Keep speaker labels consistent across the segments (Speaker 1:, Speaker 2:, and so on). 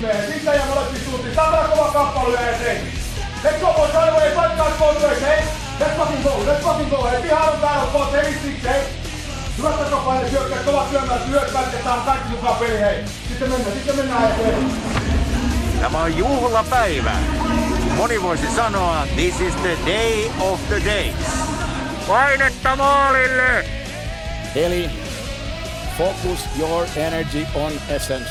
Speaker 1: Siitä ja molempiin suuntiin. Saadaan kova kappale ja se. Let's go boys, right away, fight guys, boys, boys, hey. Let's fucking go, let's fucking go, hey. Pihaan on täällä, boys, hey, six, hey. Hyvät takapaine syökkäät, kovat syömään, hyökkäät ja saan kaikki mukaan peli, hei. Sitten mennään, sitten mennään eteen.
Speaker 2: Tämä on juhlapäivä. Moni voisi sanoa, this is the day of the days. Painetta maalille!
Speaker 3: Eli focus your energy on essence.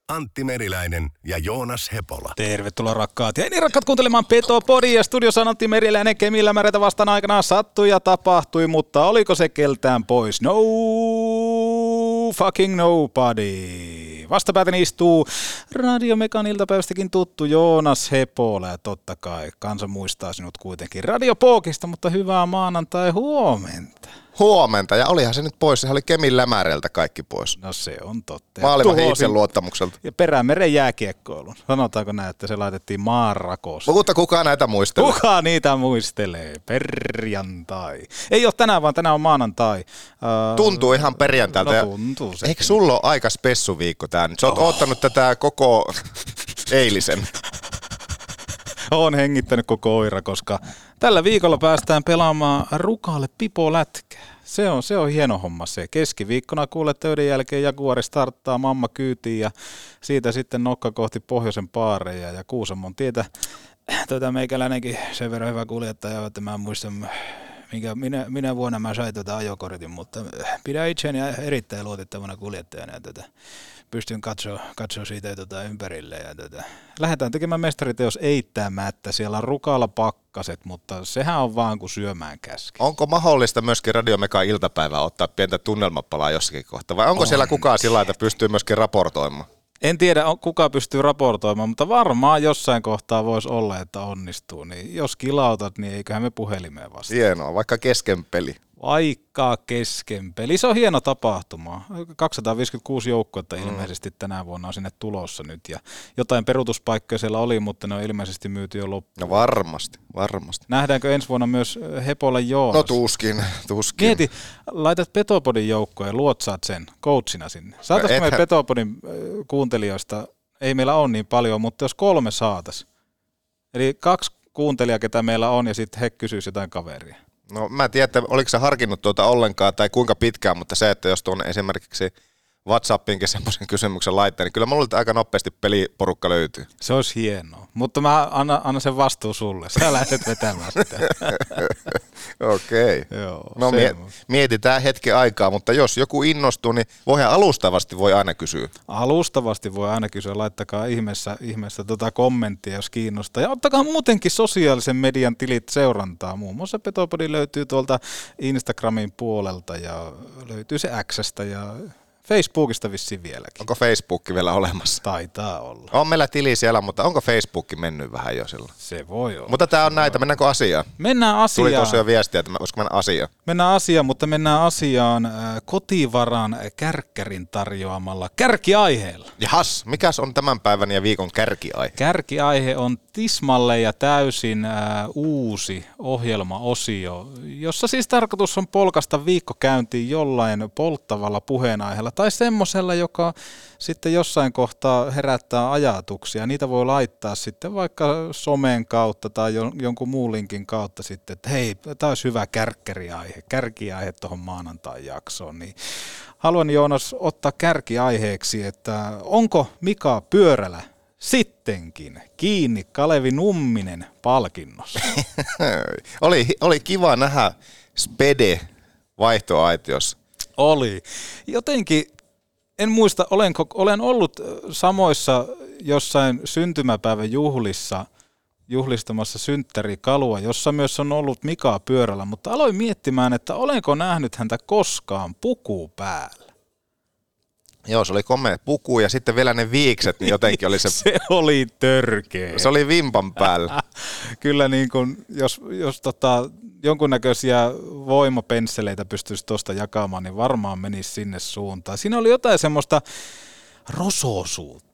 Speaker 4: Antti Meriläinen ja Joonas Hepola.
Speaker 5: Tervetuloa rakkaat ja niin rakkaat kuuntelemaan Petopodia. Studiossa on Antti Meriläinen, Kemillä märetä vastaan aikanaan sattui ja tapahtui, mutta oliko se keltään pois? No fucking nobody. Vastapäätäni istuu Radiomekan iltapäivästäkin tuttu Joonas Hepola ja totta kai kansa muistaa sinut kuitenkin Radiopookista, mutta hyvää maanantai huomenta.
Speaker 6: Huomenta, ja olihan se nyt pois, sehän oli Kemin lämäreltä kaikki pois.
Speaker 5: No se on totta. Ja
Speaker 6: Maalivahin
Speaker 5: tuhosin-
Speaker 6: itseluottamukselta.
Speaker 5: Ja Perämeren jääkiekkoilun. Sanotaanko näin, että se laitettiin maanrakoon.
Speaker 6: Mutta kukaan näitä muistelee.
Speaker 5: Kuka niitä muistelee? Perjantai. Ei ole tänään, vaan tänään on maanantai. Uh,
Speaker 6: Tuntuu ihan perjantailta.
Speaker 5: No tuntuu se.
Speaker 6: Eikö sulla ole aika spessuviikko tää nyt? Sä oot oh. ottanut tätä koko eilisen.
Speaker 5: Olen hengittänyt koko oira, koska tällä viikolla päästään pelaamaan Rukalle Pipo Lätkää. Se on, se on hieno homma se. Keskiviikkona kuulet töiden jälkeen Jaguari starttaa mamma kyytiin ja siitä sitten nokka kohti pohjoisen paareja ja Kuusamon tietä. Tuota, meikäläinenkin sen verran hyvä kuljettaja, että mä en muista minkä, minä, minä vuonna mä sain tuota ajokortin, mutta pidän itseäni erittäin luotettavana kuljettajana ja tuota, pystyn katsoa, katsoa siitä tuota ympärille. Ja tuota, lähdetään tekemään mestariteos eittämättä. Siellä on rukalla pakkaset, mutta sehän on vaan kuin syömään käski.
Speaker 6: Onko mahdollista myöskin Radiomekan iltapäivää ottaa pientä tunnelmapalaa jossakin kohtaa? Vai onko on. siellä kukaan sillä lailla, että pystyy myöskin raportoimaan?
Speaker 5: En tiedä, kuka pystyy raportoimaan, mutta varmaan jossain kohtaa voisi olla, että onnistuu. Niin jos kilautat, niin eiköhän me puhelimeen vasta.
Speaker 6: Hienoa, vaikka kesken peli.
Speaker 5: Vaikka kesken peli. Se on hieno tapahtuma. 256 joukkuetta
Speaker 6: Mm.
Speaker 5: ilmeisesti tänä vuonna on sinne tulossa nyt. Ja jotain peruutuspaikkoja siellä oli, mutta ne on ilmeisesti myyty jo loppuun.
Speaker 6: No varmasti, varmasti.
Speaker 5: Nähdäänkö ensi vuonna myös Hepola Joonas?
Speaker 6: No tuskin, tuskin.
Speaker 5: Mieti, laitat Petopodin joukkoon ja luotsaat sen coachina sinne. Saataisiko me
Speaker 6: ethän-
Speaker 5: Petopodin kuuntelijoista, ei meillä ole niin paljon, mutta jos kolme saatas. Eli kaksi kuuntelijaa, ketä meillä on, ja sitten he kysyisivät jotain kaveria.
Speaker 6: No mä en tiedä, että oliko se harkinnut tuota ollenkaan tai kuinka pitkään, mutta se, että jos tuonne esimerkiksi WhatsAppiinkin semmoisen kysymyksen laittaa, niin kyllä mulla nyt aika nopeasti peliporukka löytyy.
Speaker 5: Se olisi hienoa. Mutta mä annan, annan sen vastuun sulle. Sä lähdet vetämään sitä.
Speaker 6: Okei.
Speaker 5: Joo,
Speaker 6: No mie- mietitään hetki aikaa, mutta jos joku innostuu, niin voihan alustavasti voi aina kysyä.
Speaker 5: Alustavasti voi aina kysyä, laittakaa ihmeessä, ihmeessä tota kommenttia, jos kiinnostaa. Ja ottakaa muutenkin sosiaalisen median tilit seurantaa. Muun muassa Petopodi löytyy tuolta Instagramin puolelta ja löytyy se Xstä ja Facebookista vissiin vieläkin.
Speaker 6: Onko Facebook vielä olemassa?
Speaker 5: Taitaa olla.
Speaker 6: On meillä tili siellä, mutta onko Facebook mennyt vähän jo silloin?
Speaker 5: Se voi olla.
Speaker 6: Mutta tämä on näitä, mennäänkö asiaan?
Speaker 5: Mennään
Speaker 6: Tuli
Speaker 5: asiaan.
Speaker 6: tuossa jo viestiä, että olisiko mennä asiaan.
Speaker 5: Mennään asiaan, mutta mennään asiaan äh, kotivaran kärkkärin tarjoamalla kärkiaiheella.
Speaker 6: Jahas, mikäs on tämän päivän ja viikon kärkiaihe?
Speaker 5: Kärkiaihe on tismalle ja täysin äh, uusi ohjelmaosio, jossa siis tarkoitus on polkasta viikko käyntiin jollain polttavalla puheenaiheella tai semmoisella, joka sitten jossain kohtaa herättää ajatuksia. Niitä voi laittaa sitten vaikka somen kautta tai jon- jonkun muun linkin kautta sitten, että hei, tämä olisi hyvä kärkkeriaihe, kärkiaihe tuohon maanantai jaksoon. Niin haluan Joonas ottaa kärkiaiheeksi, että onko Mika Pyörälä sitten sittenkin kiinni Kalevi Numminen palkinnossa.
Speaker 6: oli, oli kiva nähdä Spede vaihtoaitiossa.
Speaker 5: Oli. Jotenkin, en muista, olenko, olen ollut samoissa jossain syntymäpäivän juhlissa juhlistamassa synttärikalua, jossa myös on ollut Mika pyörällä, mutta aloin miettimään, että olenko nähnyt häntä koskaan puku päällä.
Speaker 6: Joo, se oli komea puku ja sitten vielä ne viikset, niin jotenkin oli se...
Speaker 5: se oli törkeä.
Speaker 6: Se oli vimpan päällä.
Speaker 5: Kyllä niin kuin, jos, jos tota, jonkunnäköisiä voimapensseleitä pystyisi tuosta jakamaan, niin varmaan menisi sinne suuntaan. Siinä oli jotain semmoista rososuutta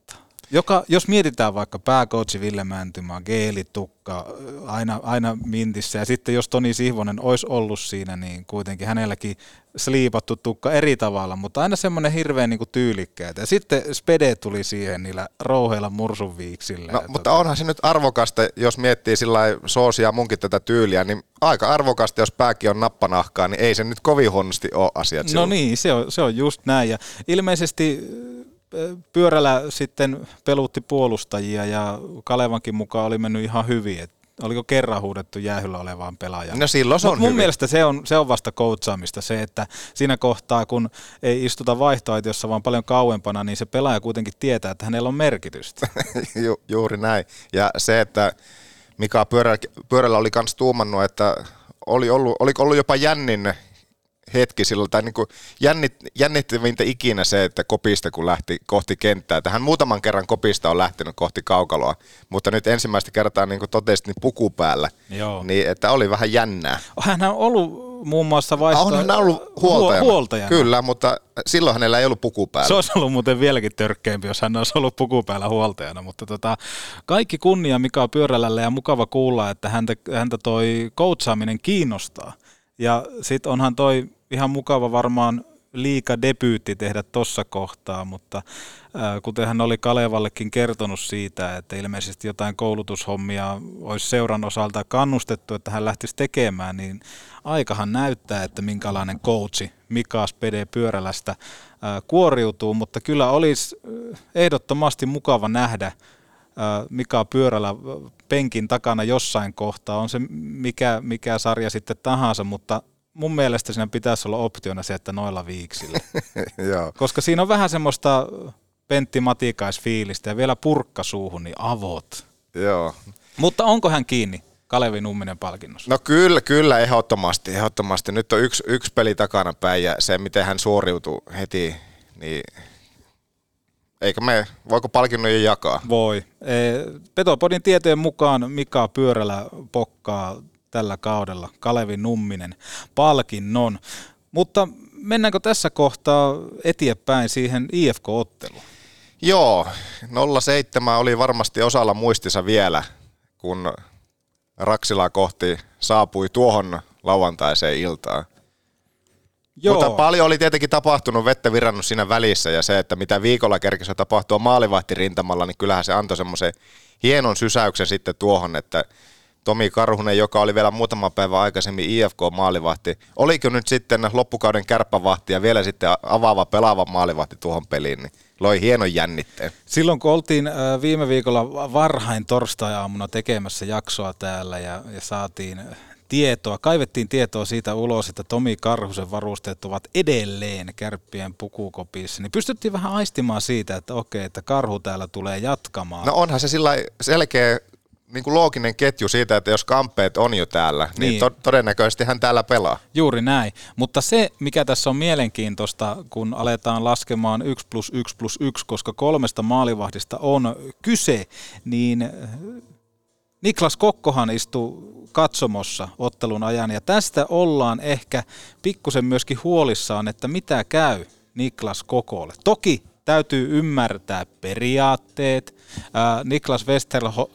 Speaker 5: joka, jos mietitään vaikka pääkoutsi Ville Mäntymä, geelitukka, aina, aina mintissä, ja sitten jos Toni Sihvonen olisi ollut siinä, niin kuitenkin hänelläkin sliipattu tukka eri tavalla, mutta aina semmoinen hirveän niin tyylikkäitä. Ja sitten Spede tuli siihen niillä rouheilla mursuviiksillä.
Speaker 6: No, mutta tota... onhan se nyt arvokasta, jos miettii sillä soosia munkin tätä tyyliä, niin aika arvokasta, jos pääkin on nappanahkaa, niin ei se nyt kovin huonosti ole asiat.
Speaker 5: No silloin. niin, se on, se on just näin. Ja ilmeisesti pyörällä sitten pelutti puolustajia ja Kalevankin mukaan oli mennyt ihan hyvin. Et oliko kerran huudettu jäähyllä olevaan pelaajaan?
Speaker 6: No silloin se on
Speaker 5: Mut mun
Speaker 6: hyvin.
Speaker 5: mielestä se on, se on vasta koutsaamista se, että siinä kohtaa kun ei istuta vaihtoaitiossa vaan paljon kauempana, niin se pelaaja kuitenkin tietää, että hänellä on merkitystä.
Speaker 6: Ju, juuri näin. Ja se, että Mika pyörällä, pyörällä oli myös tuumannut, että oli ollut, oliko ollut jopa jännin hetki silloin, tai niin kuin jännit, jännittävintä ikinä se, että kopista kun lähti kohti kenttää, että hän muutaman kerran kopista on lähtenyt kohti kaukaloa, mutta nyt ensimmäistä kertaa niin kuin totesit, niin puku päällä,
Speaker 5: Joo.
Speaker 6: niin että oli vähän jännää.
Speaker 5: Hän on ollut muun muassa vaihto...
Speaker 6: Onhan hän ollut huoltajana.
Speaker 5: huoltajana.
Speaker 6: Kyllä, mutta silloin hänellä ei ollut puku päällä.
Speaker 5: Se olisi ollut muuten vieläkin törkeämpi, jos hän olisi ollut puku päällä huoltajana, mutta tota, kaikki kunnia Mika Pyörälälle ja mukava kuulla, että häntä, häntä toi koutsaaminen kiinnostaa. Ja sitten onhan toi ihan mukava varmaan liika debyytti tehdä tuossa kohtaa, mutta ää, kuten hän oli Kalevallekin kertonut siitä, että ilmeisesti jotain koulutushommia olisi seuran osalta kannustettu, että hän lähtisi tekemään, niin aikahan näyttää, että minkälainen coachi Mika Spede Pyörälästä ää, kuoriutuu, mutta kyllä olisi ehdottomasti mukava nähdä Mika Pyörälä penkin takana jossain kohtaa, on se mikä, mikä sarja sitten tahansa, mutta mun mielestä siinä pitäisi olla optiona se, että noilla viiksillä.
Speaker 6: Joo.
Speaker 5: Koska siinä on vähän semmoista Pentti Matikaisfiilistä ja vielä purkka suuhun, niin avot.
Speaker 6: Joo.
Speaker 5: Mutta onko hän kiinni Kalevi Numminen palkinnossa?
Speaker 6: No kyllä, kyllä, ehdottomasti, ehdottomasti. Nyt on yksi, yksi peli takana päin ja se, miten hän suoriutuu heti, niin eikä me, voiko palkinnon jakaa?
Speaker 5: Voi. E, Petopodin tietojen mukaan Mika Pyörälä pokkaa tällä kaudella Kalevi Numminen palkinnon. Mutta mennäänkö tässä kohtaa eteenpäin siihen IFK-otteluun?
Speaker 6: Joo, 07 oli varmasti osalla muistissa vielä, kun Raksila kohti saapui tuohon lauantaiseen iltaan. Joo. Mutta paljon oli tietenkin tapahtunut vettä virannut siinä välissä ja se, että mitä viikolla kerkisi tapahtua maalivahtirintamalla, niin kyllähän se antoi semmoisen hienon sysäyksen sitten tuohon, että Tomi Karhunen, joka oli vielä muutama päivä aikaisemmin IFK-maalivahti. Oliko nyt sitten loppukauden kärppävahti ja vielä sitten avaava pelaava maalivahti tuohon peliin, niin loi hienon jännitteen.
Speaker 5: Silloin kun oltiin viime viikolla varhain torstai-aamuna tekemässä jaksoa täällä ja, ja saatiin tietoa, kaivettiin tietoa siitä ulos, että Tomi Karhusen varusteet ovat edelleen kärppien pukukopissa, niin pystyttiin vähän aistimaan siitä, että okei, että Karhu täällä tulee jatkamaan.
Speaker 6: No onhan se sillä selkeä niin kuin looginen ketju siitä, että jos kampeet on jo täällä, niin, niin. To- todennäköisesti hän täällä pelaa.
Speaker 5: Juuri näin. Mutta se, mikä tässä on mielenkiintoista, kun aletaan laskemaan 1 plus 1 plus 1, koska kolmesta maalivahdista on kyse, niin Niklas Kokkohan istuu katsomossa ottelun ajan ja tästä ollaan ehkä pikkusen myöskin huolissaan, että mitä käy Niklas Kokolle. Toki täytyy ymmärtää periaatteet. Niklas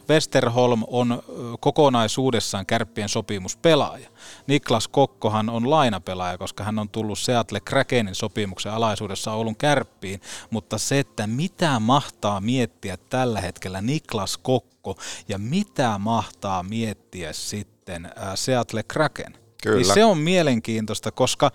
Speaker 5: Westerholm on kokonaisuudessaan kärppien sopimuspelaaja. Niklas Kokkohan on lainapelaaja, koska hän on tullut Seattle Krakenin sopimuksen alaisuudessa Oulun kärppiin, mutta se, että mitä mahtaa miettiä tällä hetkellä Niklas Kokko ja mitä mahtaa miettiä sitten Seattle Kraken,
Speaker 6: Kyllä.
Speaker 5: niin se on mielenkiintoista, koska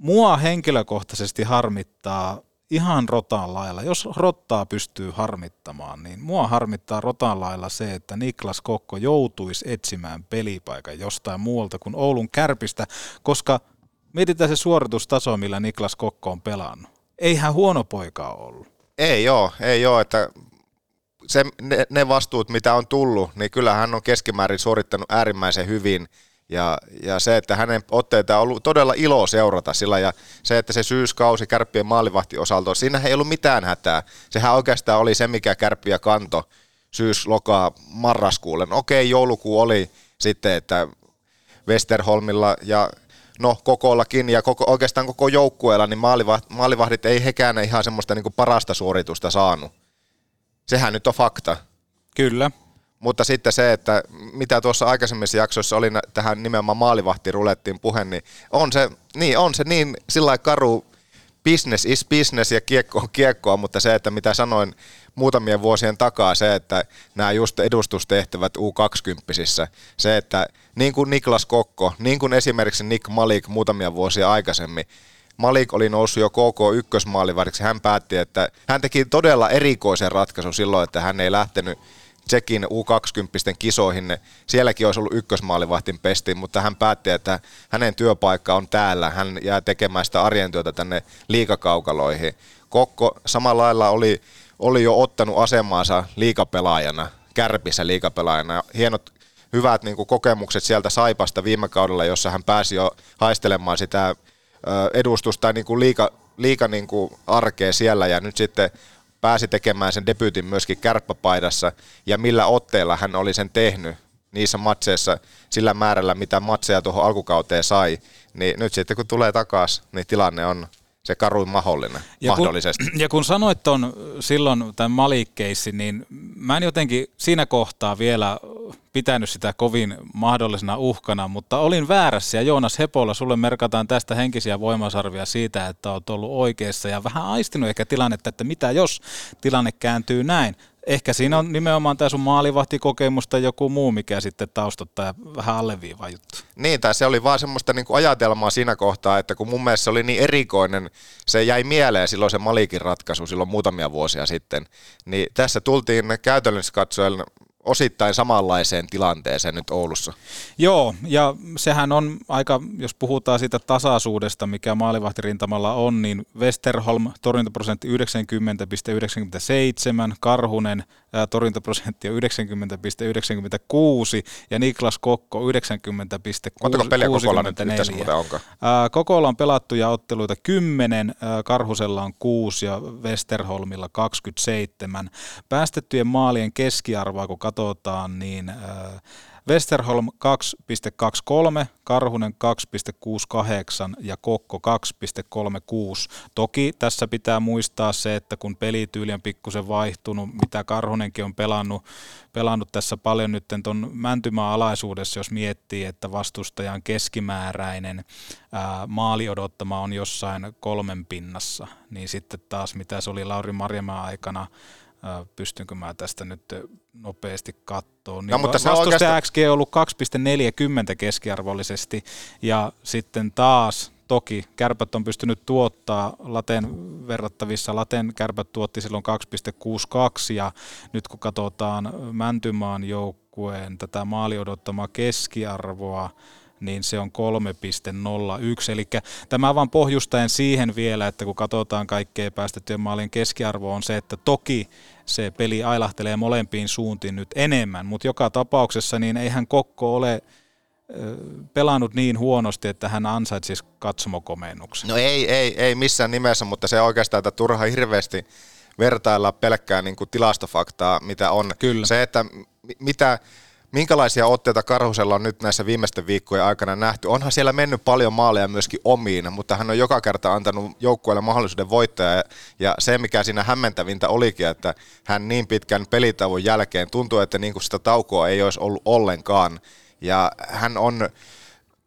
Speaker 5: mua henkilökohtaisesti harmittaa ihan rotaan lailla. Jos rottaa pystyy harmittamaan, niin mua harmittaa rotaan lailla se, että Niklas Kokko joutuisi etsimään pelipaikan jostain muualta kuin Oulun kärpistä, koska mietitään se suoritustaso, millä Niklas Kokko on pelannut. Eihän huono poika ollut.
Speaker 6: Ei joo, ei joo, että se, ne, ne vastuut, mitä on tullut, niin kyllä hän on keskimäärin suorittanut äärimmäisen hyvin. Ja, ja se, että hänen otteita on ollut todella ilo seurata sillä, ja se, että se syyskausi kärppien maalivahti osalta, siinä ei ollut mitään hätää. Sehän oikeastaan oli se, mikä kärppiä kanto syys, lokaa, marraskuulle. No, okei, joulukuu oli sitten, että Westerholmilla ja no kokollakin ja koko, oikeastaan koko joukkueella, niin maalivahdit, maalivahdit ei hekään ihan semmoista niin parasta suoritusta saanut. Sehän nyt on fakta.
Speaker 5: Kyllä.
Speaker 6: Mutta sitten se, että mitä tuossa aikaisemmissa jaksoissa oli tähän nimenomaan maalivahtirulettiin puhe, niin on se niin, on se niin sillä karu business is business ja kiekko on kiekkoa, mutta se, että mitä sanoin muutamien vuosien takaa, se, että nämä just edustustehtävät U20, se, että niin kuin Niklas Kokko, niin kuin esimerkiksi Nick Malik muutamia vuosia aikaisemmin, Malik oli noussut jo KK ykkösmaalivahdiksi. Hän päätti, että hän teki todella erikoisen ratkaisun silloin, että hän ei lähtenyt Tsekin U20 kisoihin. Sielläkin olisi ollut ykkösmaalivahtin pesti, mutta hän päätti, että hänen työpaikka on täällä. Hän jää tekemään sitä arjen työtä tänne liikakaukaloihin. Kokko samalla lailla oli, oli jo ottanut asemaansa liikapelaajana, kärpissä liikapelaajana. Hienot hyvät niin kuin, kokemukset sieltä Saipasta viime kaudella, jossa hän pääsi jo haistelemaan sitä edustusta niin kuin liika, liika niin kuin arkea siellä ja nyt sitten pääsi tekemään sen debyytin myöskin kärppäpaidassa. Ja millä otteella hän oli sen tehnyt niissä matseissa sillä määrällä, mitä matseja tuohon alkukauteen sai, niin nyt sitten kun tulee takaisin, niin tilanne on se karuin mahdollinen,
Speaker 5: ja
Speaker 6: mahdollisesti.
Speaker 5: Kun, ja kun sanoit on silloin tämän Malik-keissi, niin mä en jotenkin siinä kohtaa vielä pitänyt sitä kovin mahdollisena uhkana, mutta olin väärässä ja Joonas Hepolla, sulle merkataan tästä henkisiä voimasarvia siitä, että olet ollut oikeassa ja vähän aistinut ehkä tilannetta, että mitä jos tilanne kääntyy näin ehkä siinä on nimenomaan tämä sun maalivahtikokemus tai joku muu, mikä sitten taustottaa vähän alleviivaa juttu.
Speaker 6: Niin, tai se oli vaan semmoista niin kuin ajatelmaa siinä kohtaa, että kun mun mielestä se oli niin erikoinen, se jäi mieleen silloin se Malikin ratkaisu silloin muutamia vuosia sitten, niin tässä tultiin käytännössä katsoen osittain samanlaiseen tilanteeseen nyt Oulussa.
Speaker 5: Joo, ja sehän on aika, jos puhutaan siitä tasaisuudesta, mikä maalivahtirintamalla on, niin Westerholm torjuntaprosentti 90,97, Karhunen torjuntaprosentti 90,96 ja Niklas Kokko 90,64.
Speaker 6: Montako peliä Kokolla nyt yhteensä onko?
Speaker 5: Kokolla on pelattuja otteluita 10, ää, Karhusella on 6 ja Westerholmilla 27. Päästettyjen maalien keskiarvoa, kun katsotaan, niin äh, Westerholm 2,23, Karhunen 2,68 ja Kokko 2,36. Toki tässä pitää muistaa se, että kun pelityyli on pikkusen vaihtunut, mitä Karhunenkin on pelannut, pelannut tässä paljon nyt tuon Mäntymaan alaisuudessa, jos miettii, että vastustajan keskimääräinen ää, maali odottama on jossain kolmen pinnassa, niin sitten taas mitä se oli Lauri Marjamaa aikana, pystynkö mä tästä nyt nopeasti katsoa. Niin no, mutta se oikeastaan... XG on ollut 2,40 keskiarvollisesti ja sitten taas toki kärpät on pystynyt tuottaa Laten verrattavissa. Laten kärpät tuotti silloin 2,62 ja nyt kun katsotaan Mäntymaan joukkueen tätä maali odottamaa keskiarvoa, niin se on 3,01. Eli tämä vaan pohjustaen siihen vielä, että kun katsotaan kaikkea päästettyjen maalien keskiarvo on se, että toki se peli ailahtelee molempiin suuntiin nyt enemmän, mutta joka tapauksessa niin eihän Kokko ole pelannut niin huonosti, että hän ansaitsisi katsomokomennuksen.
Speaker 6: No ei, ei, ei missään nimessä, mutta se oikeastaan, että turha hirveästi vertailla pelkkää niin kuin tilastofaktaa, mitä on.
Speaker 5: Kyllä.
Speaker 6: Se, että mitä Minkälaisia otteita Karhusella on nyt näissä viimeisten viikkojen aikana nähty? Onhan siellä mennyt paljon maaleja myöskin omiin, mutta hän on joka kerta antanut joukkueelle mahdollisuuden voittaa. Ja se, mikä siinä hämmentävintä olikin, että hän niin pitkän pelitavun jälkeen tuntuu, että niin sitä taukoa ei olisi ollut ollenkaan. Ja hän on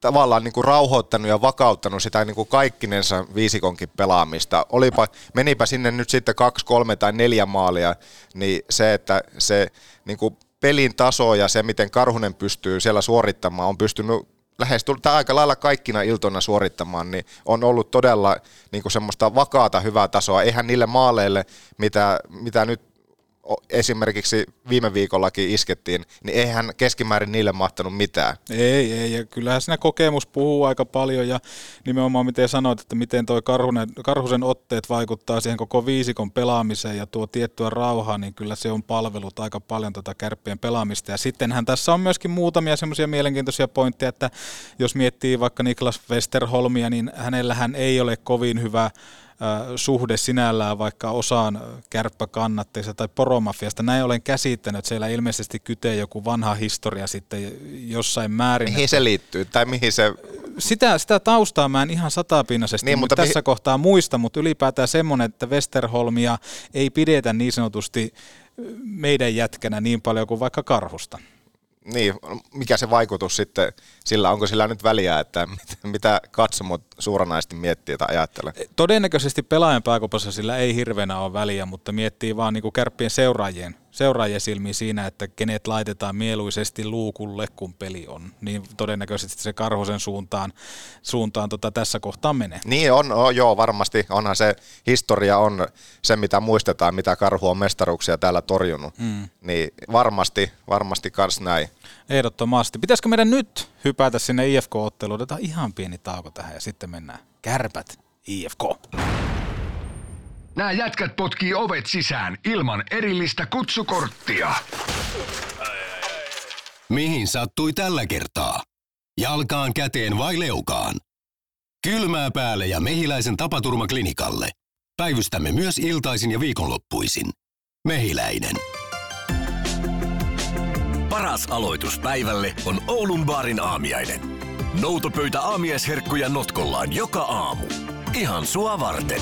Speaker 6: tavallaan niin kuin rauhoittanut ja vakauttanut sitä niin kuin kaikkinensa viisikonkin pelaamista. Olipa, menipä sinne nyt sitten kaksi, kolme tai neljä maalia, niin se, että se niin kuin pelin taso ja se, miten Karhunen pystyy siellä suorittamaan, on pystynyt lähes tai aika lailla kaikkina iltoina suorittamaan, niin on ollut todella niin kuin semmoista vakaata hyvää tasoa. Eihän niille maaleille, mitä, mitä nyt esimerkiksi viime viikollakin iskettiin, niin eihän keskimäärin niille mahtanut mitään.
Speaker 5: Ei, ei, ja kyllähän siinä kokemus puhuu aika paljon, ja nimenomaan miten sanoit, että miten toi Karhunen, Karhusen otteet vaikuttaa siihen koko viisikon pelaamiseen ja tuo tiettyä rauhaa, niin kyllä se on palvelut aika paljon tätä tota kärppien pelaamista. Ja sittenhän tässä on myöskin muutamia semmoisia mielenkiintoisia pointteja, että jos miettii vaikka Niklas Westerholmia, niin hänellähän ei ole kovin hyvä suhde sinällään vaikka osaan kärppäkannatteista tai poromafiasta. Näin olen käsittänyt, että siellä ilmeisesti kytee joku vanha historia sitten jossain määrin.
Speaker 6: Mihin se liittyy tai mihin se...
Speaker 5: Sitä, sitä taustaa mä en ihan satapinnallisesti niin, mutta tässä mihin... kohtaa muista, mutta ylipäätään semmoinen, että Westerholmia ei pidetä niin sanotusti meidän jätkänä niin paljon kuin vaikka Karhusta
Speaker 6: niin, mikä se vaikutus sitten sillä, onko sillä nyt väliä, että mitä katsomot suuranaisesti miettii tai ajattelee?
Speaker 5: Todennäköisesti pelaajan pääkopassa sillä ei hirveänä ole väliä, mutta miettii vaan niin kuin kärppien seuraajien seuraajien silmiin siinä, että kenet laitetaan mieluisesti luukulle, kun peli on, niin todennäköisesti se Karhosen suuntaan, suuntaan tota tässä kohtaa menee.
Speaker 6: Niin on, on, joo varmasti. Onhan se historia on se, mitä muistetaan, mitä Karhu on mestaruuksia täällä torjunut. Mm. Niin varmasti, varmasti kans näin.
Speaker 5: Ehdottomasti. Pitäisikö meidän nyt hypätä sinne IFK-otteluun? Otetaan ihan pieni tauko tähän ja sitten mennään. Kärpät, IFK.
Speaker 7: Nämä jätkät potkii ovet sisään ilman erillistä kutsukorttia.
Speaker 4: Mihin sattui tällä kertaa? Jalkaan, käteen vai leukaan? Kylmää päälle ja mehiläisen tapaturmaklinikalle. Päivystämme myös iltaisin ja viikonloppuisin. Mehiläinen.
Speaker 8: Paras aloitus päivälle on Oulun baarin aamiainen. Noutopöytä aamiaisherkkuja notkollaan joka aamu. Ihan sua varten.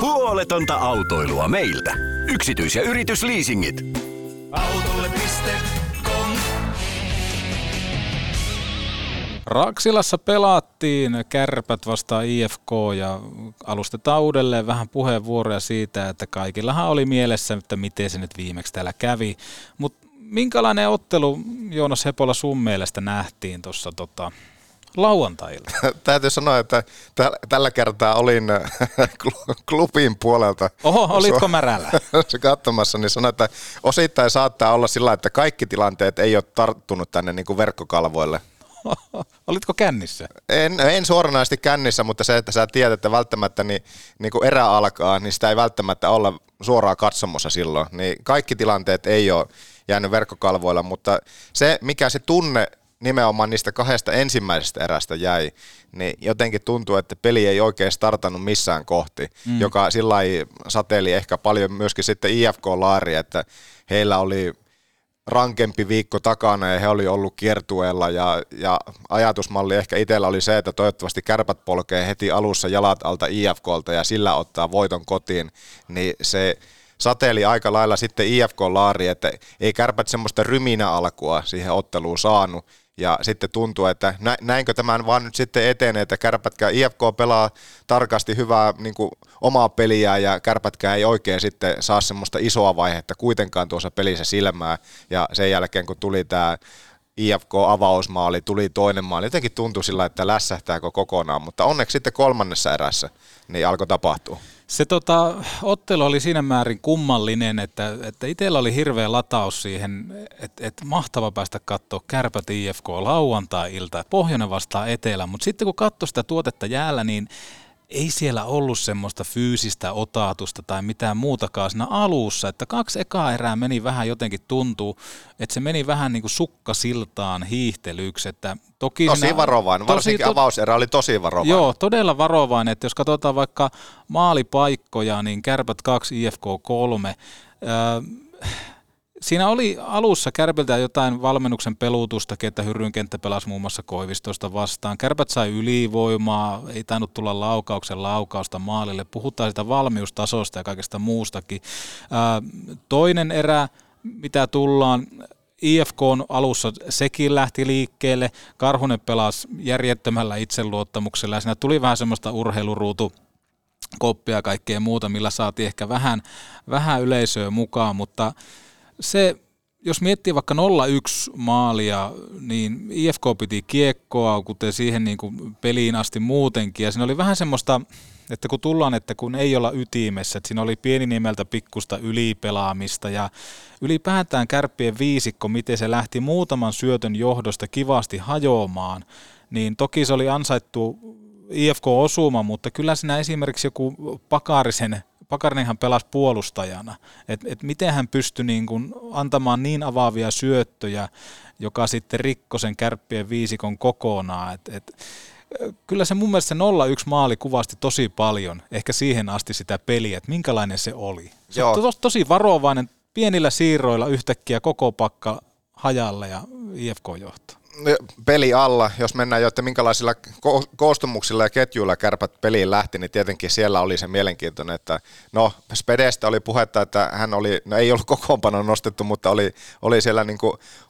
Speaker 8: Huoletonta autoilua meiltä. Yksityis- ja yritysliisingit. Autolle.com
Speaker 5: Raksilassa pelattiin kärpät vastaan IFK ja alustetaan uudelleen vähän puheenvuoroja siitä, että kaikillahan oli mielessä, että miten se nyt viimeksi täällä kävi. Mutta minkälainen ottelu Joonas Hepola sun mielestä nähtiin tuossa tota, lauantailla?
Speaker 6: Täytyy sanoa, että tällä kertaa olin klubin puolelta.
Speaker 5: Oho, olitko märällä?
Speaker 6: katsomassa, niin sanoin, että osittain saattaa olla sillä, että kaikki tilanteet ei ole tarttunut tänne niin kuin verkkokalvoille.
Speaker 5: Olitko kännissä?
Speaker 6: En, en suoranaisesti kännissä, mutta se, että sä tiedät, että välttämättä niin, niin kuin erä alkaa, niin sitä ei välttämättä olla suoraan katsomossa silloin. Niin kaikki tilanteet ei ole jäänyt verkkokalvoilla, mutta se, mikä se tunne nimenomaan niistä kahdesta ensimmäisestä erästä jäi, niin jotenkin tuntuu, että peli ei oikein startannut missään kohti, mm. joka sillä sateeli ehkä paljon myöskin sitten IFK-laari, että heillä oli rankempi viikko takana ja he oli ollut kiertueella ja, ja ajatusmalli ehkä itsellä oli se, että toivottavasti kärpät polkee heti alussa jalat alta IFKlta ja sillä ottaa voiton kotiin, niin se sateeli aika lailla sitten IFK-laari, että ei kärpät semmoista ryminä alkua siihen otteluun saanut, ja sitten tuntuu, että näinkö tämän vaan nyt sitten etenee, että kärpätkä IFK pelaa tarkasti hyvää niin kuin, omaa peliä ja kärpätkä ei oikein sitten saa semmoista isoa vaihetta kuitenkaan tuossa pelissä silmää. Ja sen jälkeen kun tuli tämä IFK-avausmaali, tuli toinen maali. Jotenkin tuntui sillä, että lässähtääkö kokonaan, mutta onneksi sitten kolmannessa erässä niin alkoi tapahtua.
Speaker 5: Se tota, ottelu oli siinä määrin kummallinen, että, että itsellä oli hirveä lataus siihen, että, että mahtava päästä katsoa Kärpät IFK lauantai-ilta, pohjoinen vastaa etelä, mutta sitten kun katsoi sitä tuotetta jäällä, niin ei siellä ollut semmoista fyysistä otaatusta tai mitään muutakaan siinä alussa, että kaksi ekaa erää meni vähän jotenkin tuntuu, että se meni vähän niin kuin sukkasiltaan hiihtelyksi, että
Speaker 6: toki tosi siinä, varovainen, varsinkin tosi, avauserä oli tosi varovainen.
Speaker 5: Joo, todella varovainen, että jos katsotaan vaikka maalipaikkoja, niin Kärpät 2, IFK 3, Siinä oli alussa Kärpiltä jotain valmennuksen pelutusta, että Hyrryn kenttä pelasi muun muassa Koivistosta vastaan. Kärpät sai ylivoimaa, ei tainnut tulla laukauksen laukausta maalille. Puhutaan sitä valmiustasosta ja kaikesta muustakin. toinen erä, mitä tullaan, IFK on alussa sekin lähti liikkeelle. Karhunen pelasi järjettömällä itseluottamuksella ja siinä tuli vähän semmoista urheiluruutu koppia ja kaikkea muuta, millä saatiin ehkä vähän, vähän yleisöä mukaan, mutta Se, jos miettii vaikka 0-1 maalia, niin IFK piti kiekkoa, kuten siihen niin kuin peliin asti muutenkin, ja siinä oli vähän semmoista, että kun tullaan, että kun ei olla ytimessä, että siinä oli pieni nimeltä pikkusta ylipelaamista. Ja ylipäätään kärppien viisikko, miten se lähti muutaman syötön johdosta kivasti hajoamaan, niin toki se oli ansaittu IFK-osuma, mutta kyllä siinä esimerkiksi joku Pakarisen Pakarinenhan pelasi puolustajana, että et miten hän pystyi niin kuin antamaan niin avaavia syöttöjä, joka sitten rikkoi sen kärppien viisikon kokonaan. Et, et, kyllä se mun mielestä se 0-1 maali kuvasti tosi paljon, ehkä siihen asti sitä peliä, että minkälainen se oli. Se on tos, tosi varovainen, pienillä siirroilla yhtäkkiä koko pakka hajalle ja IFK johto
Speaker 6: peli alla, jos mennään jo, että minkälaisilla ko- koostumuksilla ja ketjuilla kärpät peliin lähti, niin tietenkin siellä oli se mielenkiintoinen, että no Spedestä oli puhetta, että hän oli, no ei ollut kokoonpano nostettu, mutta oli, oli siellä niin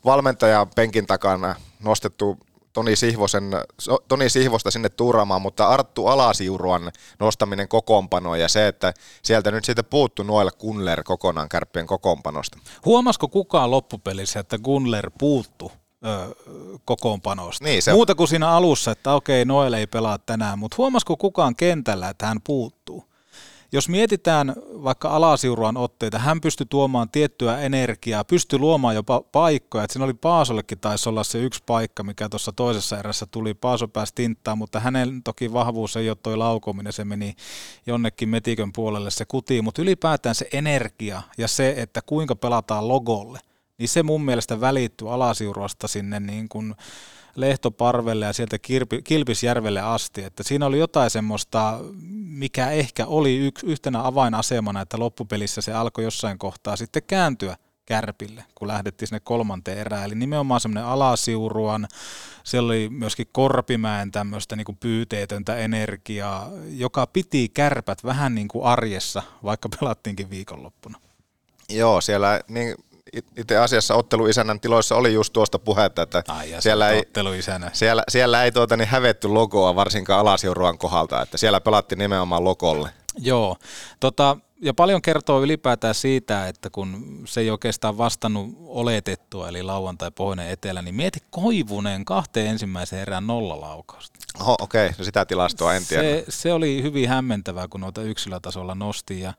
Speaker 6: valmentajan penkin takana nostettu Toni, Sihvosen, Toni Sihvosta sinne tuuraamaan, mutta Arttu Alasiuruan nostaminen kokoonpanoon ja se, että sieltä nyt sitten puuttu Noel Gunler kokonaan kärppien kokoonpanosta.
Speaker 5: Huomasiko kukaan loppupelissä, että Gunler puuttu ö, kokoonpanosta.
Speaker 6: Niin, se...
Speaker 5: Muuta kuin siinä alussa, että okei, Noel ei pelaa tänään, mutta huomasiko kukaan kentällä, että hän puuttuu? Jos mietitään vaikka alasiuruan otteita, hän pystyi tuomaan tiettyä energiaa, pystyi luomaan jopa paikkoja. Että siinä oli Paasollekin taisi olla se yksi paikka, mikä tuossa toisessa erässä tuli. Paaso pääsi tinttaan, mutta hänen toki vahvuus ei ole toi laukominen, se meni jonnekin metikön puolelle se kuti. Mutta ylipäätään se energia ja se, että kuinka pelataan logolle niin se mun mielestä välittyy alasiurosta sinne niin kuin Lehtoparvelle ja sieltä Kilpisjärvelle asti, että siinä oli jotain semmoista, mikä ehkä oli yks, yhtenä avainasemana, että loppupelissä se alkoi jossain kohtaa sitten kääntyä kärpille, kun lähdettiin sinne kolmanteen erään. Eli nimenomaan semmoinen alasiuruan, siellä oli myöskin Korpimäen tämmöistä niin kuin pyyteetöntä energiaa, joka piti kärpät vähän niin kuin arjessa, vaikka pelattiinkin viikonloppuna.
Speaker 6: Joo, siellä niin itse asiassa otteluisännän tiloissa oli just tuosta puhetta, että Ai siellä, ei, siellä, siellä ei tuota niin hävetty logoa varsinkaan alasjouruan kohdalta, että siellä pelattiin nimenomaan lokolle.
Speaker 5: Joo, tota, ja paljon kertoo ylipäätään siitä, että kun se ei oikeastaan vastannut oletettua, eli lauantai pohjoinen etelä, niin mieti Koivunen kahteen ensimmäiseen erään nollalaukausta.
Speaker 6: Oho, okei, okay. no sitä tilastoa en tiedä.
Speaker 5: Se, se oli hyvin hämmentävää, kun noita yksilötasolla nosti, ja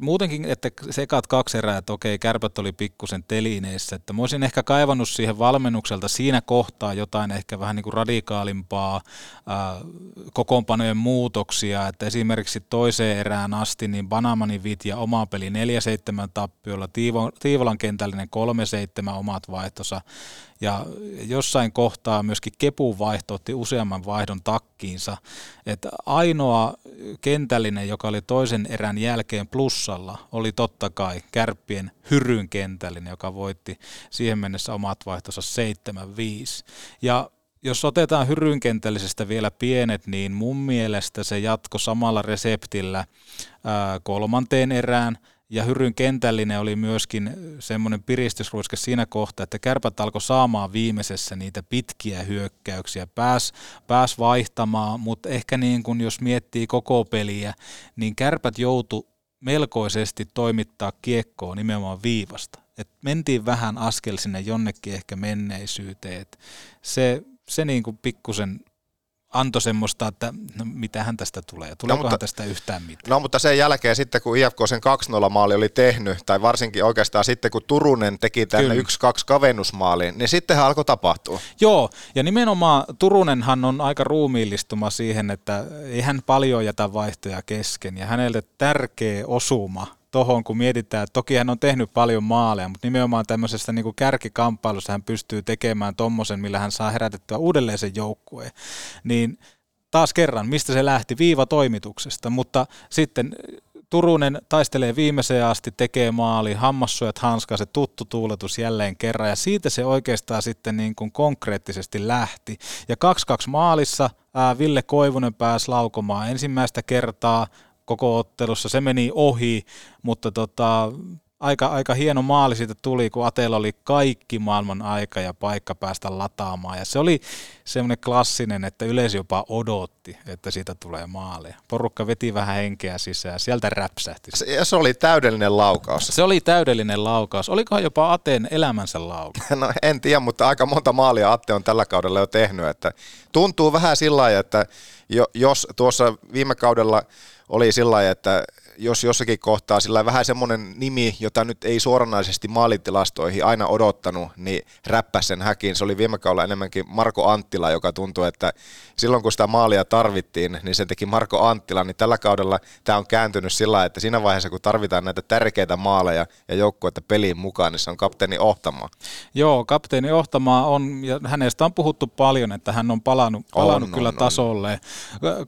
Speaker 5: muutenkin, että sekat kaksi erää, että okei, kärpät oli pikkusen telineessä, että mä olisin ehkä kaivannut siihen valmennukselta siinä kohtaa jotain ehkä vähän niin kuin radikaalimpaa ää, kokoonpanojen muutoksia, että esimerkiksi toiseen erään asti niin Banamanivit ja oma peli 4-7 tappiolla, Tiivo, Tiivolan kentällinen 3-7 omat vaihtonsa, ja jossain kohtaa myöskin Kepun vaihto otti useamman vaihdon takkiinsa. Että ainoa kentällinen, joka oli toisen erän jälkeen plussalla, oli totta kai Kärppien Hyryn kentällinen, joka voitti siihen mennessä omat vaihtonsa 7-5. Ja jos otetaan hyrynkentällisestä vielä pienet, niin mun mielestä se jatko samalla reseptillä kolmanteen erään – ja Hyryn kentällinen oli myöskin semmoinen piristysruiske siinä kohtaa, että kärpät alkoi saamaan viimeisessä niitä pitkiä hyökkäyksiä, pääs, pääs vaihtamaan, mutta ehkä niin kuin jos miettii koko peliä, niin kärpät joutu melkoisesti toimittaa kiekkoa nimenomaan viivasta. Et mentiin vähän askel sinne jonnekin ehkä menneisyyteen. Et se, se niin kuin pikkusen antoi semmoista, että no, mitähän tästä tulee, tuleekohan no, mutta, tästä yhtään mitään.
Speaker 6: No mutta sen jälkeen sitten, kun IFK sen 2-0 maali oli tehnyt, tai varsinkin oikeastaan sitten, kun Turunen teki tänne 1-2 kavennusmaaliin, niin sittenhän alkoi tapahtua.
Speaker 5: Joo, ja nimenomaan Turunenhan on aika ruumiillistuma siihen, että ei hän paljon jätä vaihtoja kesken, ja hänelle tärkeä osuma tohon, kun mietitään, että toki hän on tehnyt paljon maaleja, mutta nimenomaan tämmöisestä niin kuin kärkikamppailussa hän pystyy tekemään tommosen, millä hän saa herätettyä uudelleen sen joukkueen. Niin taas kerran, mistä se lähti? Viiva toimituksesta, mutta sitten Turunen taistelee viimeiseen asti, tekee maali, hammassuojat se tuttu tuuletus jälleen kerran, ja siitä se oikeastaan sitten niin kuin konkreettisesti lähti. Ja 2-2 maalissa ää, Ville Koivunen pääsi laukomaan ensimmäistä kertaa koko ottelussa. Se meni ohi, mutta tota, aika, aika hieno maali siitä tuli, kun Ateella oli kaikki maailman aika ja paikka päästä lataamaan. Ja se oli semmoinen klassinen, että yleisö jopa odotti, että siitä tulee maali. Porukka veti vähän henkeä sisään, sieltä räpsähti.
Speaker 6: Se, ja se oli täydellinen laukaus.
Speaker 5: Se oli täydellinen laukaus. Olikohan jopa Ateen elämänsä laukaus?
Speaker 6: No en tiedä, mutta aika monta maalia Atte on tällä kaudella jo tehnyt. Että tuntuu vähän sillä lailla, että jo, jos tuossa viime kaudella oli sillä että jos jossakin kohtaa sillä vähän semmoinen nimi, jota nyt ei suoranaisesti maalitilastoihin aina odottanut, niin räppäsi sen häkin. Se oli viime kaudella enemmänkin Marko Anttila, joka tuntui, että silloin kun sitä maalia tarvittiin, niin sen teki Marko Anttila, niin tällä kaudella tämä on kääntynyt sillä että siinä vaiheessa kun tarvitaan näitä tärkeitä maaleja ja joukkuetta peliin mukaan, niin se on kapteeni Ohtamaa.
Speaker 5: Joo, kapteeni Ohtamaa on, ja hänestä on puhuttu paljon, että hän on palannut, palannut on, kyllä on, tasolle.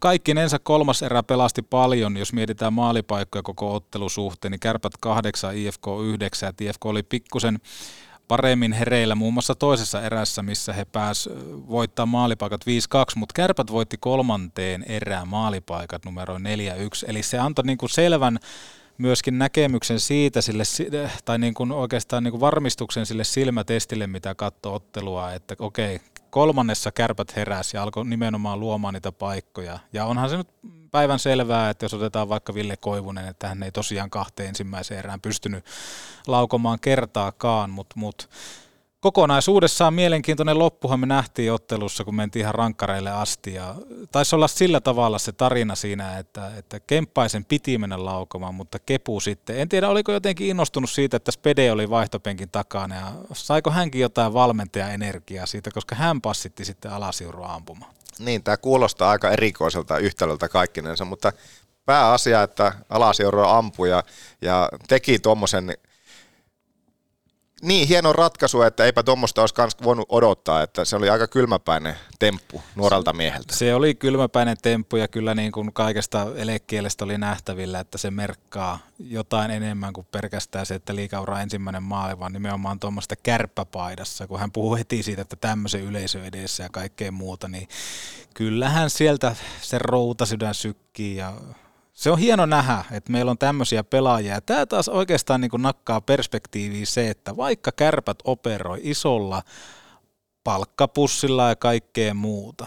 Speaker 5: Kaikkinensa kolmas erä pelasti paljon, jos mietitään maalipaikkoja koko ottelusuhteen, niin kärpät kahdeksan, IFK yhdeksän, että IFK oli pikkusen paremmin hereillä muun muassa toisessa erässä, missä he pääs voittaa maalipaikat 5-2, mutta Kärpät voitti kolmanteen erään maalipaikat numero 4-1, eli se antoi niin kuin selvän myöskin näkemyksen siitä sille, tai niin kuin oikeastaan niin kuin varmistuksen sille silmätestille, mitä katsoo ottelua, että okei, kolmannessa kärpät heräsi ja alkoi nimenomaan luomaan niitä paikkoja. Ja onhan se nyt päivän selvää, että jos otetaan vaikka Ville Koivunen, että hän ei tosiaan kahteen ensimmäiseen erään pystynyt laukomaan kertaakaan, mutta mut, kokonaisuudessaan mielenkiintoinen loppuhan me nähtiin ottelussa, kun mentiin ihan rankkareille asti. Ja taisi olla sillä tavalla se tarina siinä, että, että Kemppaisen piti mennä laukomaan, mutta Kepu sitten. En tiedä, oliko jotenkin innostunut siitä, että Spede oli vaihtopenkin takana ja saiko hänkin jotain valmentaja-energiaa siitä, koska hän passitti sitten alasiurua ampumaan.
Speaker 6: Niin, tämä kuulostaa aika erikoiselta yhtälöltä kaikkinensa, mutta pääasia, että alasiuro ampui ja, ja teki tuommoisen niin hieno ratkaisu, että eipä tuommoista olisi kans voinut odottaa, että se oli aika kylmäpäinen temppu nuorelta mieheltä.
Speaker 5: Se oli kylmäpäinen temppu ja kyllä niin kuin kaikesta elekielestä oli nähtävillä, että se merkkaa jotain enemmän kuin pelkästään se, että liikaura ensimmäinen maali, vaan nimenomaan tuommoista kärppäpaidassa, kun hän puhuu heti siitä, että tämmöisen yleisö edessä ja kaikkea muuta, niin kyllähän sieltä se routa sydän sykkii ja se on hieno nähdä, että meillä on tämmöisiä pelaajia. Tämä taas oikeastaan niin nakkaa perspektiiviin se, että vaikka kärpät operoi isolla palkkapussilla ja kaikkea muuta,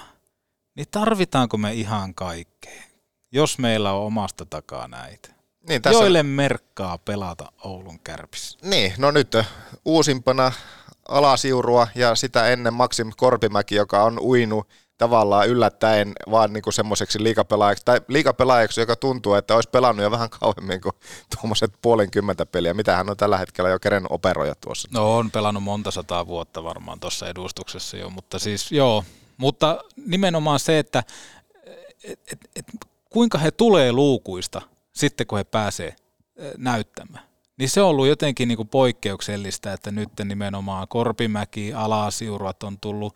Speaker 5: niin tarvitaanko me ihan kaikkea, jos meillä on omasta takaa näitä? Niin, tässä... Joille merkkaa pelata Oulun kärpissä.
Speaker 6: Niin, no nyt uusimpana alasiurua ja sitä ennen Maxim Korpimäki, joka on uinut tavallaan yllättäen vaan niin semmoiseksi liikapelaajaksi, tai liikapelaajaksi, joka tuntuu, että olisi pelannut jo vähän kauemmin kuin tuommoiset puolenkymmentä peliä. Mitä hän on tällä hetkellä jo kerennyt operoja tuossa?
Speaker 5: No on pelannut monta sataa vuotta varmaan tuossa edustuksessa jo, mutta siis joo. Mutta nimenomaan se, että et, et, et, kuinka he tulee luukuista sitten, kun he pääsee näyttämään. Niin se on ollut jotenkin niin kuin poikkeuksellista, että nyt nimenomaan Korpimäki, Alasiurat on tullut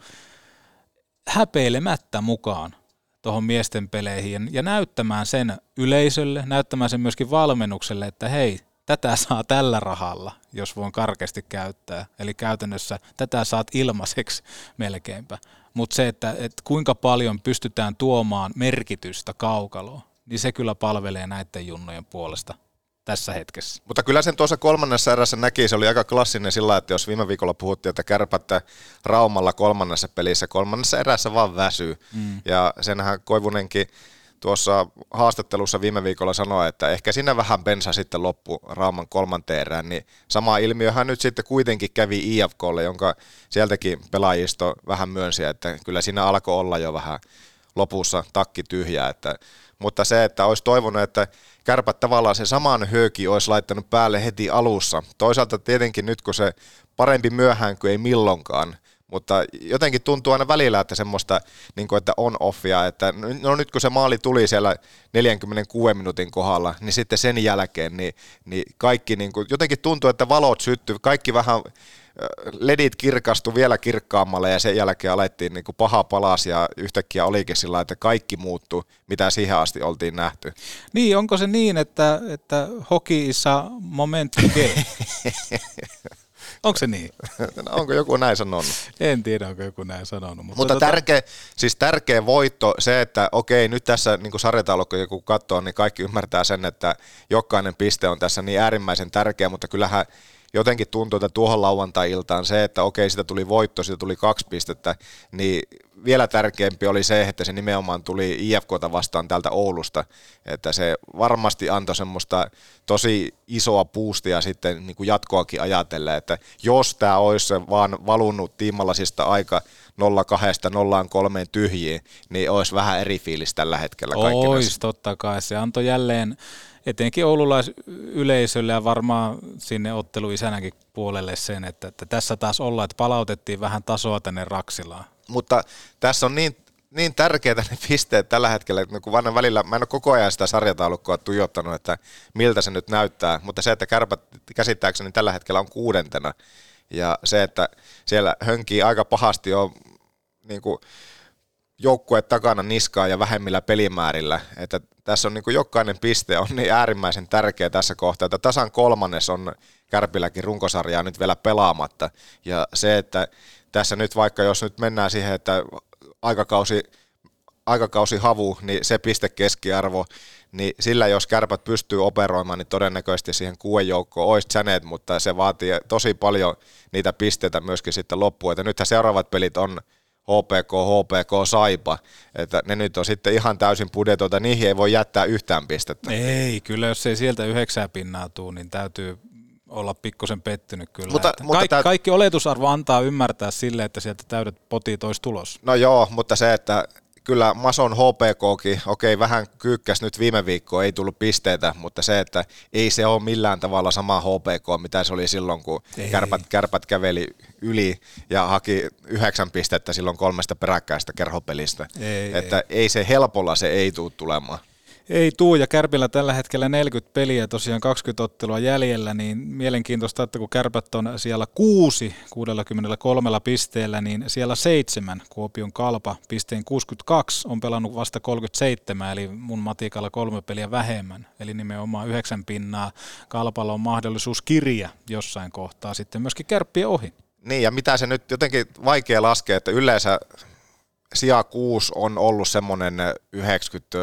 Speaker 5: häpeilemättä mukaan tuohon miesten peleihin ja näyttämään sen yleisölle, näyttämään sen myöskin valmennukselle, että hei, tätä saa tällä rahalla, jos voin karkeasti käyttää. Eli käytännössä tätä saat ilmaiseksi melkeinpä. Mutta se, että, että kuinka paljon pystytään tuomaan merkitystä kaukaloon, niin se kyllä palvelee näiden junnojen puolesta tässä hetkessä.
Speaker 6: Mutta kyllä sen tuossa kolmannessa erässä näki, se oli aika klassinen sillä, että jos viime viikolla puhuttiin, että kärpättä Raumalla kolmannessa pelissä, kolmannessa erässä vaan väsyy. Mm. Ja senhän Koivunenkin tuossa haastattelussa viime viikolla sanoi, että ehkä siinä vähän bensa sitten loppu Rauman kolmanteen erään, niin sama ilmiöhän nyt sitten kuitenkin kävi IFKlle, jonka sieltäkin pelaajisto vähän myönsi, että kyllä siinä alkoi olla jo vähän lopussa takki tyhjää, että, mutta se, että olisi toivonut, että kärpät tavallaan se saman hööki olisi laittanut päälle heti alussa. Toisaalta tietenkin nyt, kun se parempi myöhään kuin ei milloinkaan, mutta jotenkin tuntuu aina välillä, että semmoista, niin kuin, että on-offia, että no nyt kun se maali tuli siellä 46 minuutin kohdalla, niin sitten sen jälkeen, niin, niin kaikki niin kuin, jotenkin tuntuu, että valot syttyy, kaikki vähän ledit kirkastu vielä kirkkaammalle ja sen jälkeen alettiin niin kuin paha palas ja yhtäkkiä olikin sillä että kaikki muuttui, mitä siihen asti oltiin nähty.
Speaker 5: Niin, onko se niin, että, että hockey is a moment game? Onko se niin?
Speaker 6: No, onko joku näin sanonut?
Speaker 5: En tiedä, onko joku näin sanonut. Mutta,
Speaker 6: Mutta
Speaker 5: tota,
Speaker 6: tärkeä, siis tärkeä voitto se, että okei, nyt tässä niin sarjataulukko joku katsoo, niin kaikki ymmärtää sen, että jokainen piste on tässä niin äärimmäisen tärkeä, mutta kyllähän jotenkin tuntuu, että tuohon lauantai-iltaan se, että okei, sitä tuli voitto, sitä tuli kaksi pistettä, niin vielä tärkeämpi oli se, että se nimenomaan tuli IFKta vastaan täältä Oulusta, että se varmasti antoi semmoista tosi isoa puustia sitten niin kuin jatkoakin ajatellen, että jos tämä olisi vaan valunut tiimallasista aika 02 03 tyhjiin, niin olisi vähän eri fiilis tällä hetkellä
Speaker 5: Ois, totta kai. Se antoi jälleen etenkin oululaisyleisölle ja varmaan sinne otteluisänäkin puolelle sen, että, että tässä taas ollaan, että palautettiin vähän tasoa tänne Raksilaan.
Speaker 6: Mutta tässä on niin, niin tärkeitä ne pisteet tällä hetkellä, että kun vanhan välillä, mä en ole koko ajan sitä sarjataulukkoa tuijottanut, että miltä se nyt näyttää, mutta se, että kärpät käsittääkseni tällä hetkellä on kuudentena, ja se, että siellä hönkii aika pahasti on niin kuin, joukkue takana niskaa ja vähemmillä pelimäärillä. Että tässä on niin kuin jokainen piste on niin äärimmäisen tärkeä tässä kohtaa, että tasan kolmannes on Kärpilläkin runkosarjaa nyt vielä pelaamatta. Ja se, että tässä nyt vaikka jos nyt mennään siihen, että aikakausi, aikakausi havu, niin se piste keskiarvo, niin sillä jos kärpät pystyy operoimaan, niin todennäköisesti siihen kuuden joukkoon olisi Janet, mutta se vaatii tosi paljon niitä pisteitä myöskin sitten loppuun. Että nythän seuraavat pelit on HPK, HPK, Saipa, että ne nyt on sitten ihan täysin pudetoita, niihin ei voi jättää yhtään pistettä.
Speaker 5: Ei, kyllä jos ei sieltä yhdeksää pinnaa tuu, niin täytyy olla pikkusen pettynyt kyllä.
Speaker 6: Mutta-
Speaker 5: Että
Speaker 6: mutta
Speaker 5: kaikki,
Speaker 6: tää-
Speaker 5: kaikki oletusarvo antaa ymmärtää sille, että sieltä täydet potit olisi tulos.
Speaker 6: No joo, mutta se, että kyllä Mason HPKkin, okei vähän kyykkäs nyt viime viikkoa, ei tullut pisteitä, mutta se, että ei se ole millään tavalla sama HPK, mitä se oli silloin, kun
Speaker 5: Ei.
Speaker 6: kärpät, kärpät käveli yli ja haki yhdeksän pistettä silloin kolmesta peräkkäistä kerhopelistä.
Speaker 5: Ei,
Speaker 6: että ei. se helpolla se ei tule tulemaan.
Speaker 5: Ei tuu, ja Kärpillä tällä hetkellä 40 peliä, tosiaan 20 ottelua jäljellä, niin mielenkiintoista, että kun Kärpät on siellä kuusi 63 pisteellä, niin siellä seitsemän, Kuopion Kalpa pisteen 62, on pelannut vasta 37, eli mun matikalla kolme peliä vähemmän, eli nimenomaan yhdeksän pinnaa. Kalpalla on mahdollisuus kirja jossain kohtaa sitten myöskin Kärppien ohi.
Speaker 6: Niin, ja mitä se nyt jotenkin vaikea laskea, että yleensä sija 6 on ollut semmoinen 90,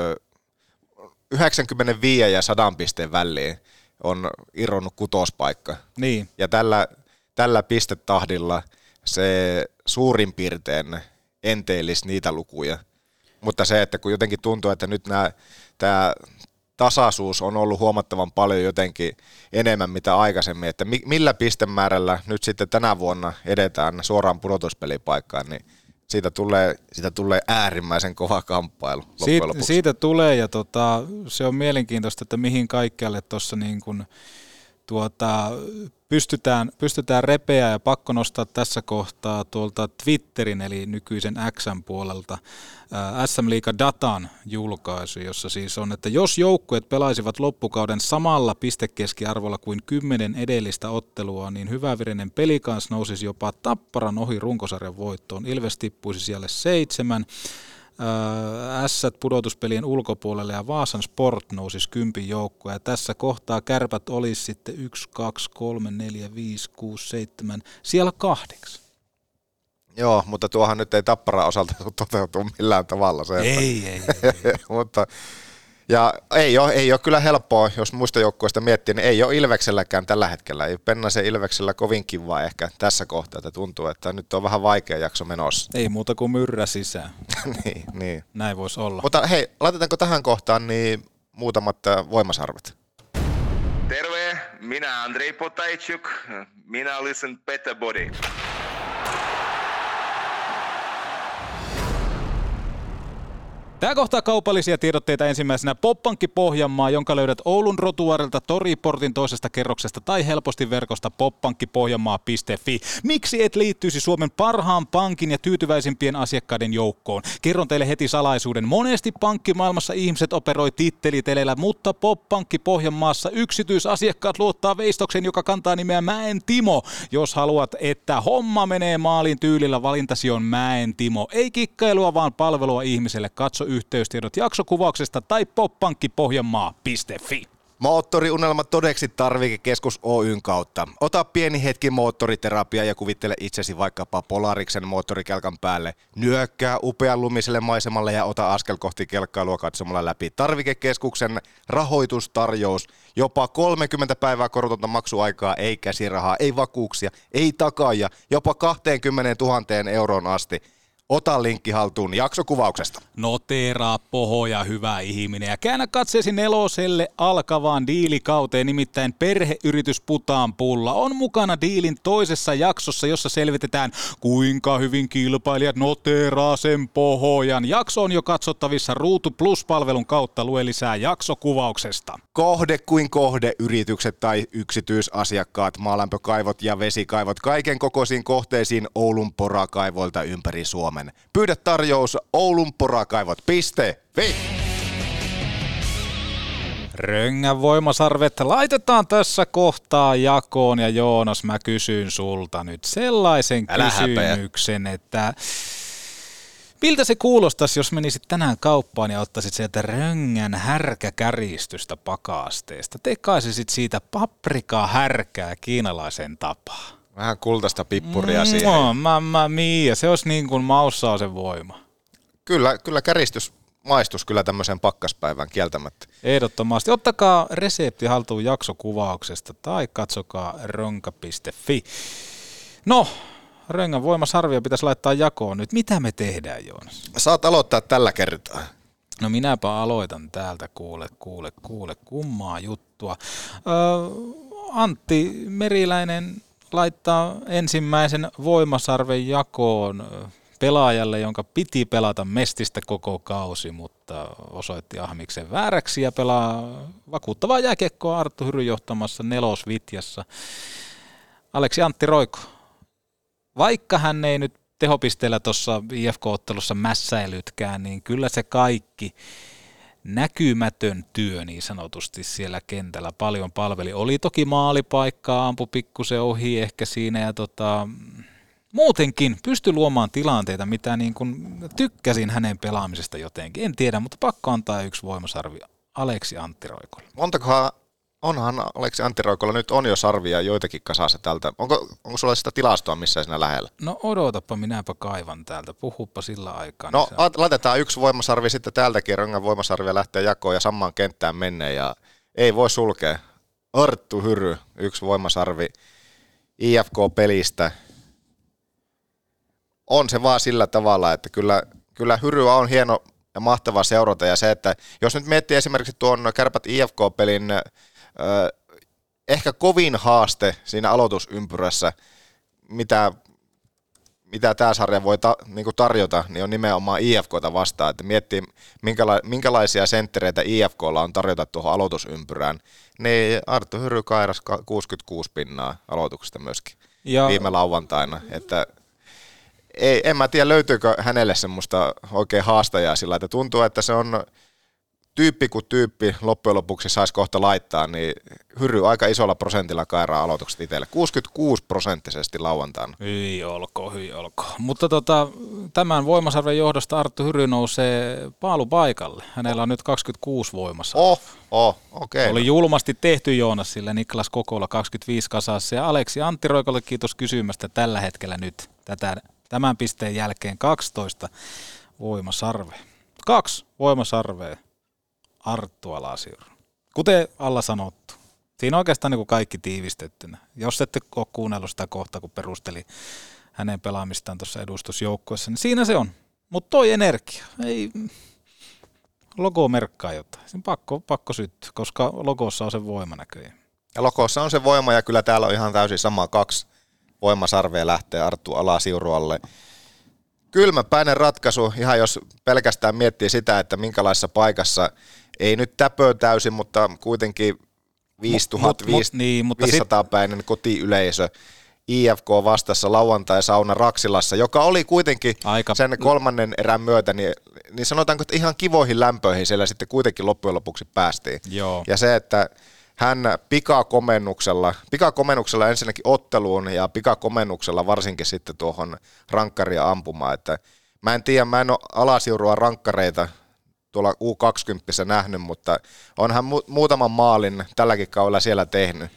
Speaker 6: 95 ja 100 pisteen väliin on irronnut kutospaikka.
Speaker 5: Niin.
Speaker 6: Ja tällä, tällä pistetahdilla se suurin piirtein enteilisi niitä lukuja. Mutta se, että kun jotenkin tuntuu, että nyt nämä, tämä tasaisuus on ollut huomattavan paljon jotenkin enemmän mitä aikaisemmin, että mi- millä pistemäärällä nyt sitten tänä vuonna edetään suoraan pudotuspelipaikkaan, niin siitä tulee, siitä tulee äärimmäisen kova kamppailu
Speaker 5: Siit,
Speaker 6: lopuksi.
Speaker 5: siitä tulee ja tota, se on mielenkiintoista, että mihin kaikkialle tuossa niin kuin, tuota, pystytään, pystytään repeä ja pakko nostaa tässä kohtaa tuolta Twitterin eli nykyisen Xn puolelta SM Liiga Datan julkaisu, jossa siis on, että jos joukkueet pelaisivat loppukauden samalla pistekeskiarvolla kuin kymmenen edellistä ottelua, niin hyvävirinen pelikans nousisi jopa tapparan ohi runkosarjan voittoon. Ilves tippuisi siellä seitsemän, Ässät pudotuspelien ulkopuolelle ja Vaasan Sport nousisi kympin joukkoa. Ja tässä kohtaa kärpät olisi sitten 1, 2, 3, 4, 5, 6, 7, siellä kahdeksan.
Speaker 6: Joo, mutta tuohan nyt ei tappara osalta toteutu millään tavalla se. että-
Speaker 5: Ei, ei,
Speaker 6: mutta, ja ei ole, ei ole kyllä helppoa, jos muista joukkueista miettii, niin ei ole Ilvekselläkään tällä hetkellä. Ei Pennasen Ilveksellä kovin kivaa ehkä tässä kohtaa, että tuntuu, että nyt on vähän vaikea jakso menossa.
Speaker 5: Ei muuta kuin myrrä sisään.
Speaker 6: niin, niin.
Speaker 5: Näin voisi olla.
Speaker 6: Mutta hei, laitetaanko tähän kohtaan niin muutamat äh, voimasarvet?
Speaker 9: Terve, minä Andrei Potajczuk, minä listen Better Body.
Speaker 5: Tämä kohtaa kaupallisia tiedotteita ensimmäisenä Poppankki Pohjanmaa, jonka löydät Oulun rotuarilta Toriportin toisesta kerroksesta tai helposti verkosta poppankkipohjanmaa.fi. Miksi et liittyisi Suomen parhaan pankin ja tyytyväisimpien asiakkaiden joukkoon? Kerron teille heti salaisuuden. Monesti pankkimaailmassa ihmiset operoi titteliteleillä, mutta Poppankki Pohjanmaassa yksityisasiakkaat luottaa veistoksen, joka kantaa nimeä Mäen Timo. Jos haluat, että homma menee maalin tyylillä, valintasi on Mäen Timo. Ei kikkailua, vaan palvelua ihmiselle. Katso yhteystiedot jaksokuvauksesta tai poppankkipohjanmaa.fi.
Speaker 6: Moottoriunelma todeksi tarvikekeskus Oyn kautta. Ota pieni hetki moottoriterapia ja kuvittele itsesi vaikkapa Polariksen moottorikelkan päälle. Nyökkää upean lumiselle maisemalle ja ota askel kohti kelkkailua katsomalla läpi tarvikekeskuksen rahoitustarjous. Jopa 30 päivää korotonta maksuaikaa, ei käsirahaa, ei vakuuksia, ei takaajia, jopa 20 000 euroon asti. Ota linkki haltuun jaksokuvauksesta.
Speaker 5: Noteeraa pohoja, hyvä ihminen. Ja käännä katseesi neloselle alkavaan diilikauteen, nimittäin perheyritys Putaan pulla on mukana diilin toisessa jaksossa, jossa selvitetään, kuinka hyvin kilpailijat noteeraa sen pohojan. Jakso on jo katsottavissa Ruutu Plus-palvelun kautta. Lue lisää jaksokuvauksesta.
Speaker 6: Kohde kuin kohde yritykset tai yksityisasiakkaat, maalämpökaivot ja vesikaivot kaiken kokoisiin kohteisiin Oulun porakaivoilta ympäri Suomen. Pyydä tarjous oulunporakaivot.fi.
Speaker 5: Röngän voimasarvet laitetaan tässä kohtaa jakoon ja Joonas mä kysyn sulta nyt sellaisen
Speaker 6: Älä
Speaker 5: kysymyksen, että miltä se kuulostaisi, jos menisit tänään kauppaan ja ottaisit sieltä röngän härkäkäristystä pakasteesta. Tekaisisit siitä paprikaa härkää kiinalaisen tapaan.
Speaker 6: Vähän kultaista pippuria siihen.
Speaker 5: Mua, mamma mia, se olisi niin kuin maussa se voima.
Speaker 6: Kyllä, kyllä käristys maistus kyllä tämmöisen pakkaspäivän kieltämättä.
Speaker 5: Ehdottomasti. Ottakaa resepti haltuun jaksokuvauksesta tai katsokaa ronka.fi. No, Röngän voimasarvio pitäisi laittaa jakoon nyt. Mitä me tehdään, Joonas?
Speaker 6: Saat aloittaa tällä kertaa.
Speaker 5: No minäpä aloitan täältä, kuule, kuule, kuule, kummaa juttua. Öö, Antti Meriläinen laittaa ensimmäisen voimasarven jakoon pelaajalle, jonka piti pelata Mestistä koko kausi, mutta osoitti Ahmiksen vääräksi ja pelaa vakuuttavaa jääkiekkoa Arttu Hyry johtamassa nelosvitjassa. Aleksi Antti Roiko, vaikka hän ei nyt tehopisteellä tuossa IFK-ottelussa mässäilytkään, niin kyllä se kaikki näkymätön työ niin sanotusti siellä kentällä paljon palveli. Oli toki maalipaikkaa, ampu pikkusen ohi ehkä siinä ja tota, muutenkin pystyi luomaan tilanteita, mitä niin kuin tykkäsin hänen pelaamisesta jotenkin. En tiedä, mutta pakko antaa yksi voimasarvi Aleksi Antti Roikolle.
Speaker 6: Montakohan, onhan Aleksi Antti Roikolla nyt on jo sarvia joitakin kasassa tältä. Onko, onko sulla sitä tilastoa missään siinä lähellä?
Speaker 5: No odotapa, minäpä kaivan täältä. Puhuppa sillä aikaa.
Speaker 6: No
Speaker 5: niin se...
Speaker 6: laitetaan yksi voimasarvi sitten täältäkin, Röngan voimasarvia lähtee jakoon ja samaan kenttään menee ja ei voi sulkea. Arttu Hyry, yksi voimasarvi IFK-pelistä. On se vaan sillä tavalla, että kyllä, kyllä Hyryä on hieno ja mahtava seurata ja se, että jos nyt miettii esimerkiksi tuon Kärpät IFK-pelin ehkä kovin haaste siinä aloitusympyrässä, mitä, mitä tämä sarja voi ta, niin tarjota, niin on nimenomaan IFKta vastaan, että miettii minkäla- minkälaisia senttereitä IFKlla on tarjota tuohon aloitusympyrään, niin Arttu Hyry kairas 66 pinnaa aloituksesta myöskin ja... viime lauantaina, että ei, en mä tiedä löytyykö hänelle semmoista oikein haastajaa sillä, että tuntuu, että se on tyyppi kuin tyyppi loppujen lopuksi saisi kohta laittaa, niin Hyry aika isolla prosentilla kairaa aloitukset itselle. 66 prosenttisesti lauantaina.
Speaker 5: Hyi olkoon, hyi olkoon. Mutta tota, tämän voimasarven johdosta Arttu Hyry nousee paalupaikalle. Hänellä on nyt 26 voimassa.
Speaker 6: Oh, oh, okei. Okay.
Speaker 5: Oli julmasti tehty Joonas sille Niklas Kokola 25 kasassa ja Aleksi Antti Roikolle kiitos kysymästä tällä hetkellä nyt tätä, tämän pisteen jälkeen 12 voimasarvea. Kaksi voimasarvea Arttu Alasiur. Kuten alla sanottu, siinä on oikeastaan niin kuin kaikki tiivistettynä. Jos ette ole kuunnellut sitä kohtaa, kun perusteli hänen pelaamistaan tuossa edustusjoukkuessa, niin siinä se on. Mutta toi energia, ei, logo merkkaa jotain. Sen pakko, pakko syttyä, koska logossa on se voima näköjään.
Speaker 6: Ja logossa on se voima ja kyllä täällä on ihan täysin sama kaksi voimasarvea lähtee Arttu Alasiurualle. Kylmäpäinen ratkaisu, ihan jos pelkästään miettii sitä, että minkälaisessa paikassa ei nyt täpö täysin, mutta kuitenkin 5500 niin, mutta sit... päinen kotiyleisö. IFK vastassa lauantai-sauna Raksilassa, joka oli kuitenkin Aika... sen kolmannen erän myötä, niin, niin sanotaanko, että ihan kivoihin lämpöihin siellä sitten kuitenkin loppujen lopuksi päästiin.
Speaker 5: Joo.
Speaker 6: Ja se, että hän pikakomennuksella, pikakomennuksella ensinnäkin otteluun ja pikakomennuksella varsinkin sitten tuohon rankkaria ampumaan, että mä en tiedä, mä en ole alasiurua rankkareita tuolla U20 nähnyt, mutta onhan mu- muutaman maalin tälläkin kaudella siellä tehnyt.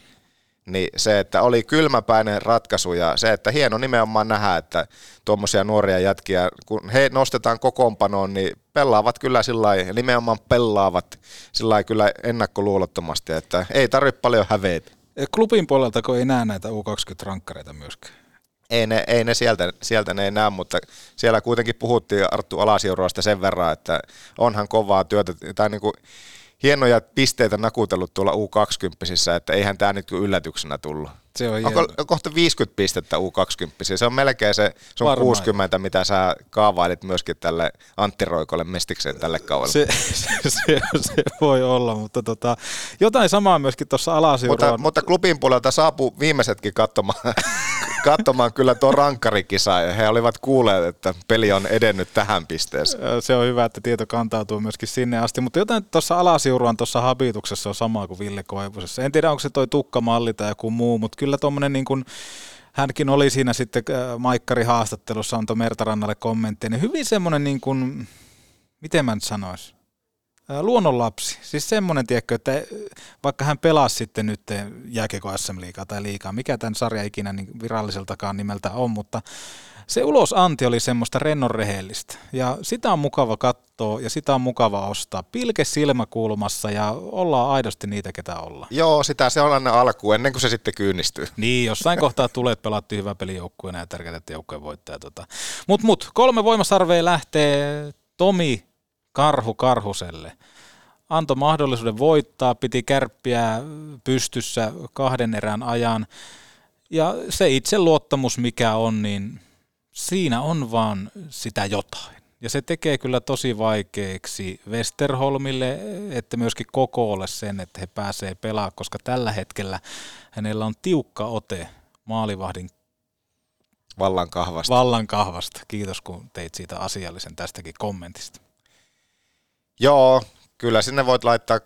Speaker 6: Niin se, että oli kylmäpäinen ratkaisu ja se, että hieno nimenomaan nähdä, että tuommoisia nuoria jätkiä, kun he nostetaan kokoonpanoon, niin pelaavat kyllä sillä nimenomaan pelaavat sillä kyllä ennakkoluulottomasti, että ei tarvitse paljon häveitä.
Speaker 5: Klubin puolelta, kun ei näe näitä U20-rankkareita myöskään.
Speaker 6: Ei ne, ei ne sieltä, sieltä ne ei näe, mutta siellä kuitenkin puhuttiin Arttu Alasiuroasta sen verran, että onhan kovaa työtä, tai niin kuin hienoja pisteitä nakutellut tuolla U20, että eihän tämä nyt yllätyksenä tullut.
Speaker 5: Se on
Speaker 6: Onko kohta 50 pistettä U20? Se on melkein se sun
Speaker 5: Varmaan.
Speaker 6: 60, mitä sä kaavailit myöskin tälle Antti Roikolle mestikseen tälle kaudelle.
Speaker 5: Se, se, se, se, voi olla, mutta tota, jotain samaa myöskin tuossa alasiuroon.
Speaker 6: Mutta, mutta klubin puolelta saapuu viimeisetkin katsomaan, katsomaan kyllä tuo rankkarikisa ja he olivat kuulleet, että peli on edennyt tähän pisteeseen.
Speaker 5: Se on hyvä, että tieto kantautuu myöskin sinne asti, mutta jotain tuossa alasiuruan tuossa habituksessa on samaa kuin Ville Koivusessa. En tiedä, onko se toi tukkamalli tai joku muu, mutta kyllä tuommoinen niin kuin, hänkin oli siinä sitten äh, Maikkari haastattelussa, antoi Mertarannalle kommentteja, niin hyvin semmoinen niin kuin, miten mä nyt sanois, äh, luonnonlapsi. Siis semmoinen, tiedätkö, että vaikka hän pelasi sitten nyt jääkiekko SM-liigaa tai liigaa, mikä tämän sarja ikinä niin viralliseltakaan nimeltä on, mutta se ulosanti oli semmoista rennon rehellistä. Ja sitä on mukava katsoa ja sitä on mukava ostaa. Pilke silmäkulmassa ja ollaan aidosti niitä, ketä ollaan.
Speaker 6: Joo, sitä se on aina alku ennen kuin se sitten kyynnistyy.
Speaker 5: Niin, jossain kohtaa tulee, että pelattiin hyvä peli joukkueena ja tärkeää, että joukkueen voittaa. Tota. Mut, mut, kolme voimasarvea lähtee Tomi Karhu Karhuselle. Antoi mahdollisuuden voittaa, piti kärppiä pystyssä kahden erän ajan. Ja se itse luottamus, mikä on, niin siinä on vaan sitä jotain. Ja se tekee kyllä tosi vaikeaksi Westerholmille, että myöskin kokoolle sen, että he pääsee pelaamaan, koska tällä hetkellä hänellä on tiukka ote maalivahdin
Speaker 6: vallan kahvasta.
Speaker 5: Vallan kahvasta. Kiitos, kun teit siitä asiallisen tästäkin kommentista.
Speaker 6: Joo, kyllä sinne voit laittaa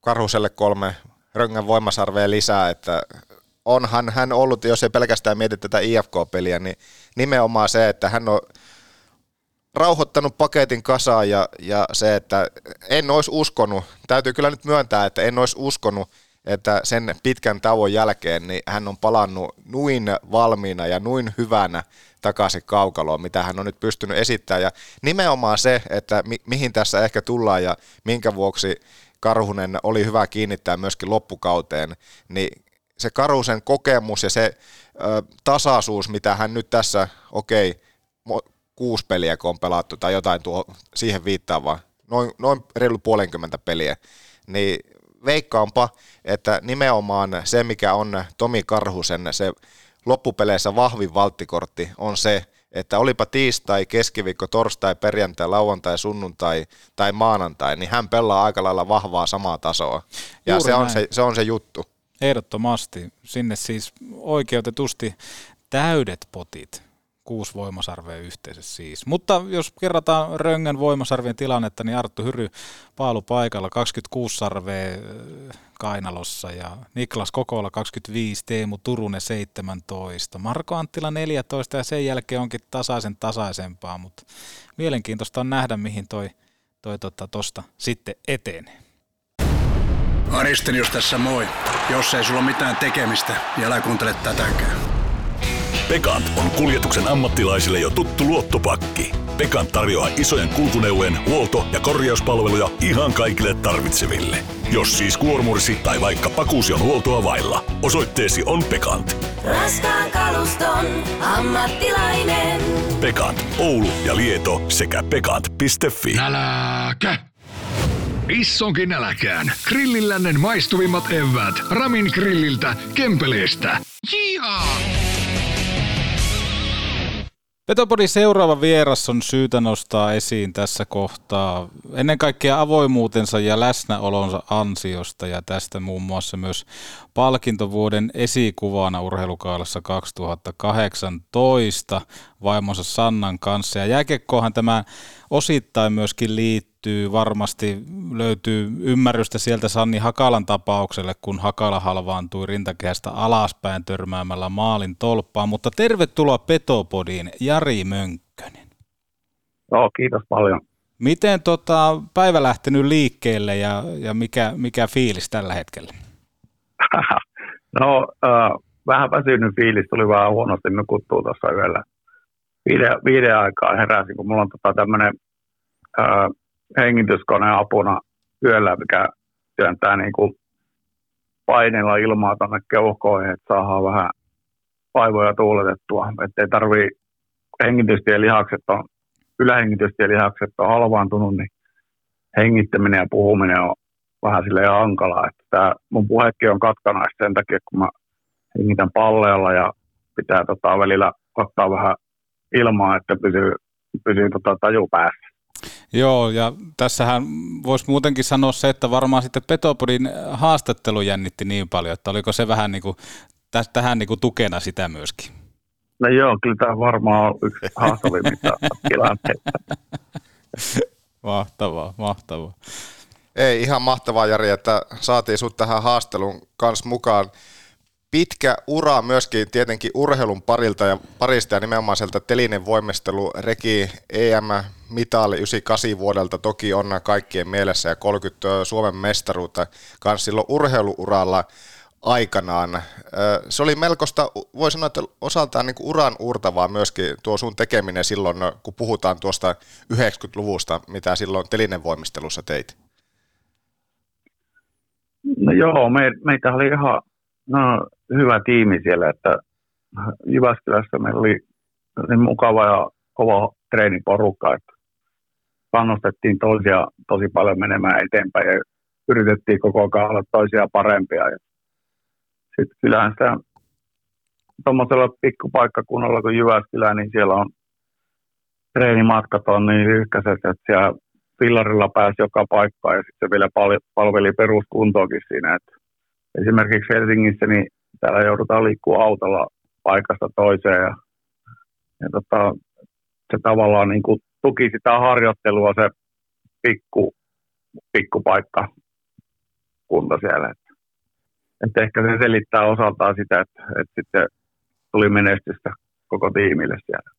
Speaker 6: Karhuselle kolme röngän voimasarvea lisää, että onhan hän ollut, jos ei pelkästään mieti tätä IFK-peliä, niin nimenomaan se, että hän on rauhoittanut paketin kasaan ja, ja se, että en olisi uskonut, täytyy kyllä nyt myöntää, että en olisi uskonut, että sen pitkän tauon jälkeen niin hän on palannut nuin valmiina ja nuin hyvänä takaisin kaukaloon, mitä hän on nyt pystynyt esittämään. Ja nimenomaan se, että mi- mihin tässä ehkä tullaan ja minkä vuoksi Karhunen oli hyvä kiinnittää myöskin loppukauteen, niin se Karusen kokemus ja se ö, tasaisuus, mitä hän nyt tässä, okei, okay, kuusi peliä kun on pelattu tai jotain tuo, siihen viittaavaa, noin, noin reilu puolenkymmentä peliä, niin veikkaanpa, että nimenomaan se, mikä on Tomi Karhusen se loppupeleissä vahvin valttikortti, on se, että olipa tiistai, keskiviikko, torstai, perjantai, lauantai, sunnuntai tai maanantai, niin hän pelaa aika lailla vahvaa samaa tasoa. Ja se on se, se on se juttu.
Speaker 5: Ehdottomasti. Sinne siis oikeutetusti täydet potit. Kuusi voimasarvea yhteensä siis. Mutta jos kerrataan Röngän voimasarvien tilannetta, niin Arttu Hyry paalu paikalla 26 sarvea äh, Kainalossa ja Niklas Kokola 25, Teemu Turunen 17, Marko Anttila 14 ja sen jälkeen onkin tasaisen tasaisempaa, mutta mielenkiintoista on nähdä, mihin toi, toi tota, sitten etenee.
Speaker 10: Aristenius tässä moi. Jos ei sulla mitään tekemistä, niin älä kuuntele tätäkään.
Speaker 8: Pekant on kuljetuksen ammattilaisille jo tuttu luottopakki. Pekant tarjoaa isojen kulkuneuvojen huolto- ja korjauspalveluja ihan kaikille tarvitseville. Jos siis kuormursi tai vaikka pakuusi on huoltoa vailla, osoitteesi on Pekant.
Speaker 11: Raskaan kaluston ammattilainen.
Speaker 8: Pekant, Oulu ja Lieto sekä pekant.fi.
Speaker 7: Äläkä! Issonkin äläkään. Grillillännen maistuvimmat evät. Ramin grilliltä, Kempeleestä. Jihaa!
Speaker 5: Petopodin seuraava vieras on syytä nostaa esiin tässä kohtaa ennen kaikkea avoimuutensa ja läsnäolonsa ansiosta ja tästä muun muassa myös palkintovuoden esikuvana urheilukaalassa 2018 vaimonsa Sannan kanssa. Ja jääkekkohan tämä osittain myöskin liittyy, varmasti löytyy ymmärrystä sieltä Sanni Hakalan tapaukselle, kun Hakala halvaantui rintakehästä alaspäin törmäämällä maalin tolppaan. Mutta tervetuloa Petopodiin, Jari Mönkkönen.
Speaker 12: Joo, kiitos paljon.
Speaker 5: Miten tota, päivä lähtenyt liikkeelle ja, ja mikä, mikä fiilis tällä hetkellä?
Speaker 12: no, äh, vähän väsynyt fiilis, tuli vähän huonosti nukuttua tuossa yöllä. Viiden, viiden aikaa heräsin, kun mulla on tota tämmöinen äh, hengityskone apuna yöllä, mikä työntää niin kuin paineella ilmaa tuonne keuhkoihin, että saadaan vähän vaivoja tuuletettua. Että ei tarvii hengitystien lihakset on, ylähengitystien lihakset on halvaantunut, niin hengittäminen ja puhuminen on vähän sille hankalaa. Että tämä mun puhekin on katkanaista sen takia, kun mä hengitän palleella ja pitää tota välillä ottaa vähän ilmaa, että pysyy, pysyy tota taju päässä.
Speaker 5: Joo, ja tässähän voisi muutenkin sanoa se, että varmaan sitten Petopodin haastattelu jännitti niin paljon, että oliko se vähän niin kuin, tähän niin kuin tukena sitä myöskin?
Speaker 12: No joo, kyllä tämä varmaan on yksi haastavimmista tilanteita.
Speaker 5: mahtavaa, mahtavaa.
Speaker 6: Ei, ihan mahtavaa Jari, että saatiin sut tähän haastelun kanssa mukaan pitkä ura myöskin tietenkin urheilun parilta ja parista ja nimenomaan sieltä telinen voimistelu Reki EM-mitali 98 vuodelta toki on kaikkien mielessä ja 30 Suomen mestaruutta kanssa silloin urheiluuralla aikanaan. Se oli melkoista, voi sanoa, että osaltaan niin uran uurtavaa myöskin tuo sun tekeminen silloin, kun puhutaan tuosta 90-luvusta, mitä silloin telinen voimistelussa teit.
Speaker 12: No joo, me, meitä oli ihan no, hyvä tiimi siellä, että Jyväskylässä meillä oli niin mukava ja kova treeniporukka, että kannustettiin toisia tosi paljon menemään eteenpäin ja yritettiin koko ajan olla toisia parempia. Sitten kyllähän sitä tuommoisella pikkupaikkakunnalla kuin Jyväskylä, niin siellä on treenimatkat on niin lyhkäiset, että siellä fillarilla pääsi joka paikkaan ja sitten vielä palveli peruskuntoakin siinä. Että esimerkiksi Helsingissä niin täällä joudutaan liikkua autolla paikasta toiseen ja, ja tota, se tavallaan niin kuin tuki sitä harjoittelua se pikku, pikkupaikka kunta siellä. Että, että ehkä se selittää osaltaan sitä, että, että sitten tuli menestystä koko tiimille siellä.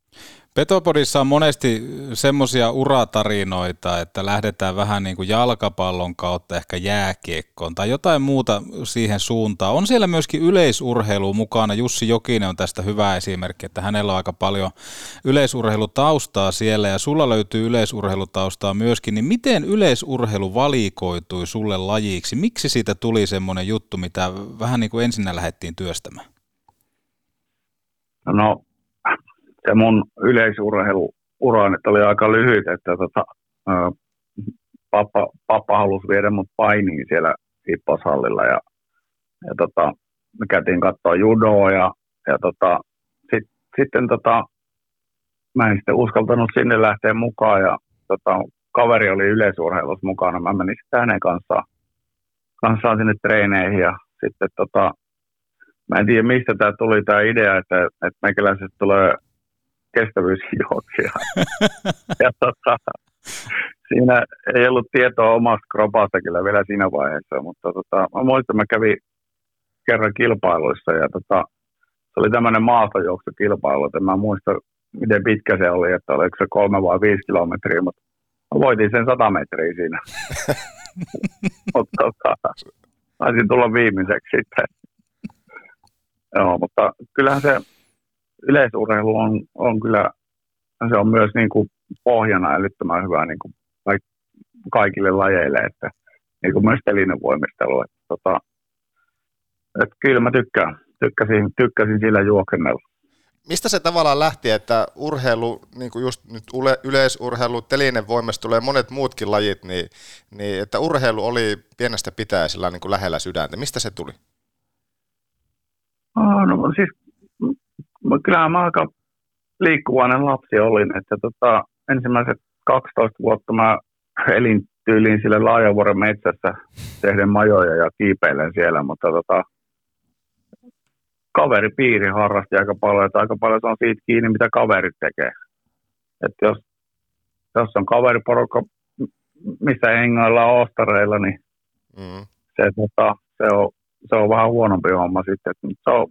Speaker 5: Petopodissa on monesti semmoisia uratarinoita, että lähdetään vähän niin kuin jalkapallon kautta ehkä jääkiekkoon tai jotain muuta siihen suuntaan. On siellä myöskin yleisurheilu mukana. Jussi Jokinen on tästä hyvä esimerkki, että hänellä on aika paljon yleisurheilutaustaa siellä ja sulla löytyy yleisurheilutaustaa myöskin. Niin miten yleisurheilu valikoitui sulle lajiksi? Miksi siitä tuli semmoinen juttu, mitä vähän niin kuin ensinnä lähdettiin työstämään?
Speaker 12: No se mun yleisurheiluura nyt oli aika lyhyt, että tota, pappa, pappa halusi viedä mut painiin siellä hipposhallilla ja, ja tota, me käytiin katsoa judoa ja, ja tota, sit, sitten tota, mä en sitten uskaltanut sinne lähteä mukaan ja tota, kaveri oli yleisurheilussa mukana. Mä menin sitten hänen kanssaan, kanssaan sinne treeneihin ja sitten tota, mä en tiedä mistä tämä tuli tämä idea, että, että meikäläiset tulee kestävyysjuoksija. ja tota, siinä ei ollut tietoa omasta kropasta kyllä vielä siinä vaiheessa, mutta tota, mä muistan, mä kävin kerran kilpailuissa ja tota, se oli tämmöinen maastojuoksukilpailu, että mä muistan, miten pitkä se oli, että oliko se kolme vai viisi kilometriä, mutta mä voitin sen sata metriä siinä. mutta tota, taisin tulla viimeiseksi sitten. Joo, mutta kyllähän se yleisurheilu on, on kyllä, se on myös niin kuin pohjana älyttömän hyvä niin kuin kaikille lajeille, että niin kuin myös telinen voimistelu. Että, tota, että kyllä mä tykkään, tykkäsin, tykkäsin sillä juokennella.
Speaker 6: Mistä se tavallaan lähti, että urheilu, niin kuin just nyt yleisurheilu, telinen voimistelu ja monet muutkin lajit, niin, niin että urheilu oli pienestä pitäen sillä niin kuin lähellä sydäntä. Mistä se tuli?
Speaker 12: no siis kyllähän mä aika liikkuvainen lapsi olin, että tota, ensimmäiset 12 vuotta mä elin tyyliin sille Laajavuoren metsässä tehden majoja ja kiipeilen siellä, mutta tota, kaveripiiri harrasti aika paljon, että aika paljon se on siitä kiinni, mitä kaverit tekee. Että jos, jos on kaveriporukka, missä hengaillaan ostareilla, niin mm. se, tota, se, on, se on vähän huonompi homma sitten. Se on,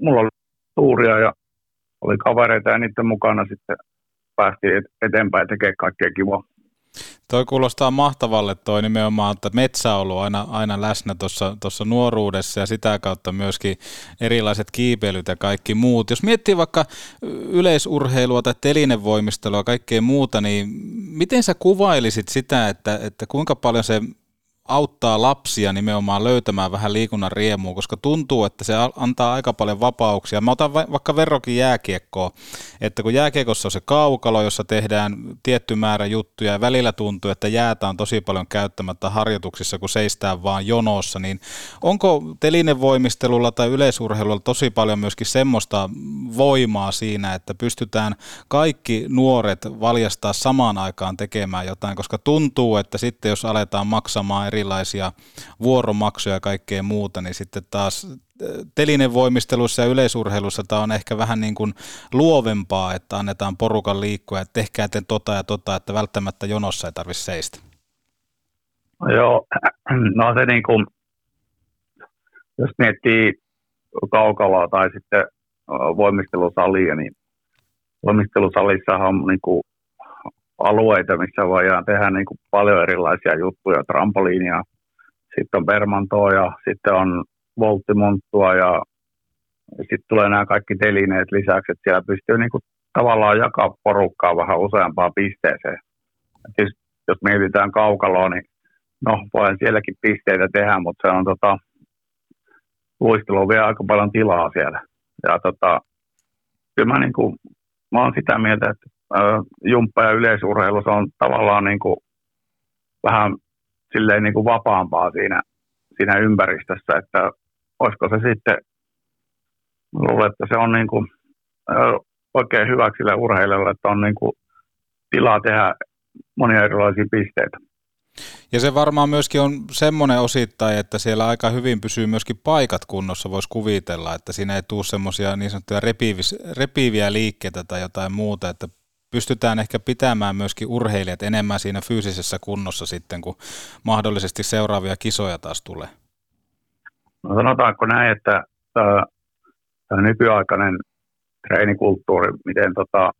Speaker 12: mulla oli tuuria ja oli kavereita ja niiden mukana sitten päästiin eteenpäin tekemään kaikkea kivaa.
Speaker 5: Toi kuulostaa mahtavalle toi nimenomaan, että metsä on ollut aina, aina läsnä tuossa nuoruudessa ja sitä kautta myöskin erilaiset kiipeilyt ja kaikki muut. Jos miettii vaikka yleisurheilua tai telinevoimistelua ja kaikkea muuta, niin miten sä kuvailisit sitä, että, että kuinka paljon se auttaa lapsia nimenomaan löytämään vähän liikunnan riemua, koska tuntuu, että se antaa aika paljon vapauksia. Mä otan vaikka verrokin jääkiekkoa, että kun jääkiekossa on se kaukalo, jossa tehdään tietty määrä juttuja ja välillä tuntuu, että jäätä on tosi paljon käyttämättä harjoituksissa, kun seistään vaan jonossa, niin onko telinevoimistelulla tai yleisurheilulla tosi paljon myöskin semmoista voimaa siinä, että pystytään kaikki nuoret valjastaa samaan aikaan tekemään jotain, koska tuntuu, että sitten jos aletaan maksamaan eri erilaisia vuoromaksuja ja kaikkea muuta, niin sitten taas äh, telinen voimistelussa ja yleisurheilussa tämä on ehkä vähän niin kuin luovempaa, että annetaan porukan liikkua, että tehkää te tota ja tota, että välttämättä jonossa ei tarvitse seistä.
Speaker 12: No joo, no se niin kuin, jos miettii kaukaloa tai sitten voimistelusalia, niin voimistelusalissahan on niin kuin alueita, missä voidaan tehdä niin kuin paljon erilaisia juttuja, trampoliinia, sitten on permantoa ja sitten on volttimonttua ja sitten tulee nämä kaikki telineet lisäksi, että siellä pystyy niin kuin tavallaan jakaa porukkaa vähän useampaan pisteeseen. Et jos mietitään kaukaloa, niin no voin sielläkin pisteitä tehdä, mutta se on tota, luistelu vie aika paljon tilaa siellä. Ja tota, kyllä mä, niin kuin, mä oon sitä mieltä, että jumppa ja yleisurheilu, se on tavallaan niin kuin vähän silleen niin kuin vapaampaa siinä, siinä ympäristössä, että olisiko se sitten, luulen, että se on niin kuin, oikein hyväksi sille urheilijalle, että on niin kuin tilaa tehdä monia erilaisia pisteitä.
Speaker 5: Ja se varmaan myöskin on semmoinen osittain, että siellä aika hyvin pysyy myöskin paikat kunnossa, voisi kuvitella, että siinä ei tule semmoisia niin sanottuja repiiviä liikkeitä tai jotain muuta, että pystytään ehkä pitämään myöskin urheilijat enemmän siinä fyysisessä kunnossa sitten, kun mahdollisesti seuraavia kisoja taas tulee?
Speaker 12: No sanotaanko näin, että tämä nykyaikainen treenikulttuuri, miten tota,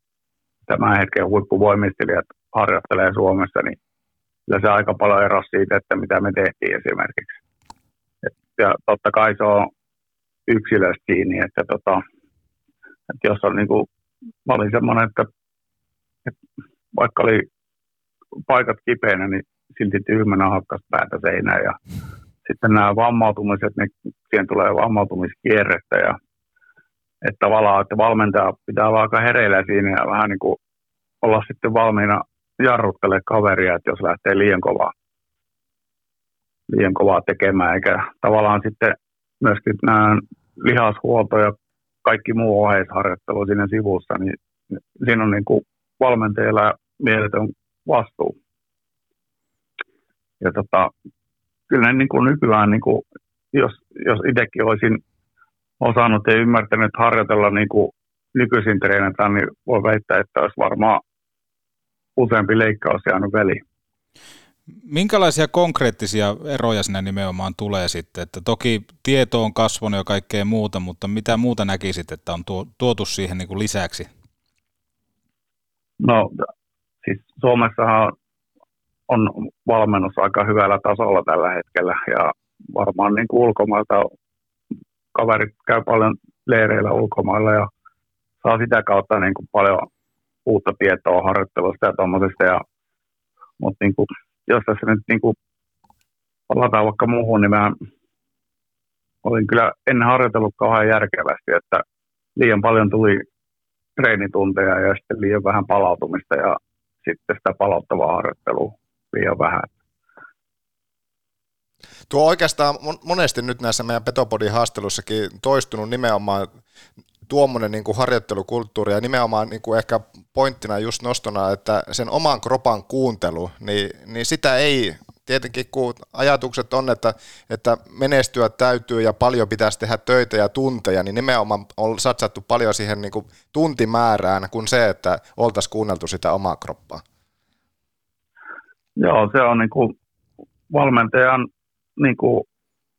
Speaker 12: tämän hetken huippuvoimistelijat harjoittelee Suomessa, niin kyllä se aika paljon erosi siitä, että mitä me tehtiin esimerkiksi. Et, ja totta kai se on yksilöstä kiinni, että, tota, että jos on niin kuin, mä olin semmoinen, että vaikka oli paikat kipeänä, niin silti tyhmänä hakkas päätä seinään. Ja sitten nämä vammautumiset, niin siihen tulee vammautumiskierrettä ja että tavallaan, että valmentaja pitää olla aika hereillä siinä ja vähän niin kuin olla sitten valmiina jarruttele kaveria, että jos lähtee liian kovaa, liian kovaa tekemään, eikä tavallaan sitten myöskin nämä lihashuolto ja kaikki muu oheisharjoittelu siinä sivussa, niin siinä on niin kuin valmentajilla mieletön vastuu. Ja tota, kyllä niin kuin nykyään, niin kuin, jos, jos itsekin olisin osannut ja ymmärtänyt harjoitella niin kuin nykyisin treenata, niin voi väittää, että olisi varmaan useampi leikkaus jäänyt väliin.
Speaker 5: Minkälaisia konkreettisia eroja sinne nimenomaan tulee sitten? Että toki tieto on kasvanut ja kaikkea muuta, mutta mitä muuta näkisit, että on tuotu siihen niin kuin lisäksi?
Speaker 12: No siis Suomessahan on valmennus aika hyvällä tasolla tällä hetkellä ja varmaan niin kuin ulkomailta kaverit käy paljon leireillä ulkomailla ja saa sitä kautta niin kuin paljon uutta tietoa harjoittelusta ja tuommoisesta. Ja, mutta niin kuin, jos tässä nyt niin kuin palataan vaikka muuhun, niin mä olin kyllä ennen harjoitellut kauhean järkevästi, että liian paljon tuli treenitunteja ja sitten liian vähän palautumista ja sitten sitä palauttavaa harjoittelua liian vähän.
Speaker 6: Tuo oikeastaan monesti nyt näissä meidän Petopodin haastelussakin toistunut nimenomaan tuommoinen niin kuin harjoittelukulttuuri ja nimenomaan niin kuin ehkä pointtina just nostona, että sen oman kropan kuuntelu, niin, niin sitä ei tietenkin kun ajatukset on, että, että menestyä täytyy ja paljon pitäisi tehdä töitä ja tunteja, niin nimenomaan on satsattu paljon siihen niin kuin tuntimäärään kuin se, että oltaisiin kuunneltu sitä omaa kroppaa.
Speaker 12: Joo, se on niin kuin valmentajan niin kuin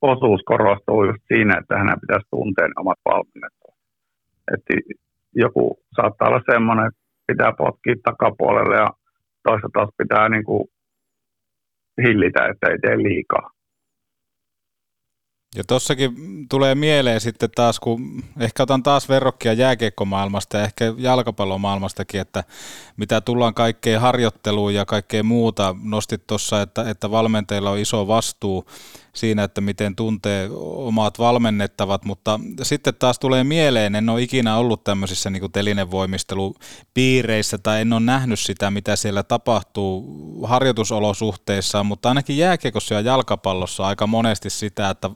Speaker 12: osuus korostuu just siinä, että hänen pitäisi tuntea omat valmennettua. Että joku saattaa olla semmoinen, että pitää potkia takapuolelle ja toista taas pitää niin kuin hillitä, että ei tee liikaa.
Speaker 5: Ja tossakin tulee mieleen sitten taas, kun ehkä otan taas verrokkia jääkiekkomaailmasta ja ehkä jalkapallomaailmastakin, että mitä tullaan kaikkeen harjoitteluun ja kaikkeen muuta. Nostit tuossa, että, että valmentajilla on iso vastuu siinä, että miten tuntee omat valmennettavat, mutta sitten taas tulee mieleen, en ole ikinä ollut tämmöisissä niin telinevoimistelupiireissä tai en ole nähnyt sitä, mitä siellä tapahtuu harjoitusolosuhteissa, mutta ainakin jääkiekossa ja jalkapallossa aika monesti sitä, että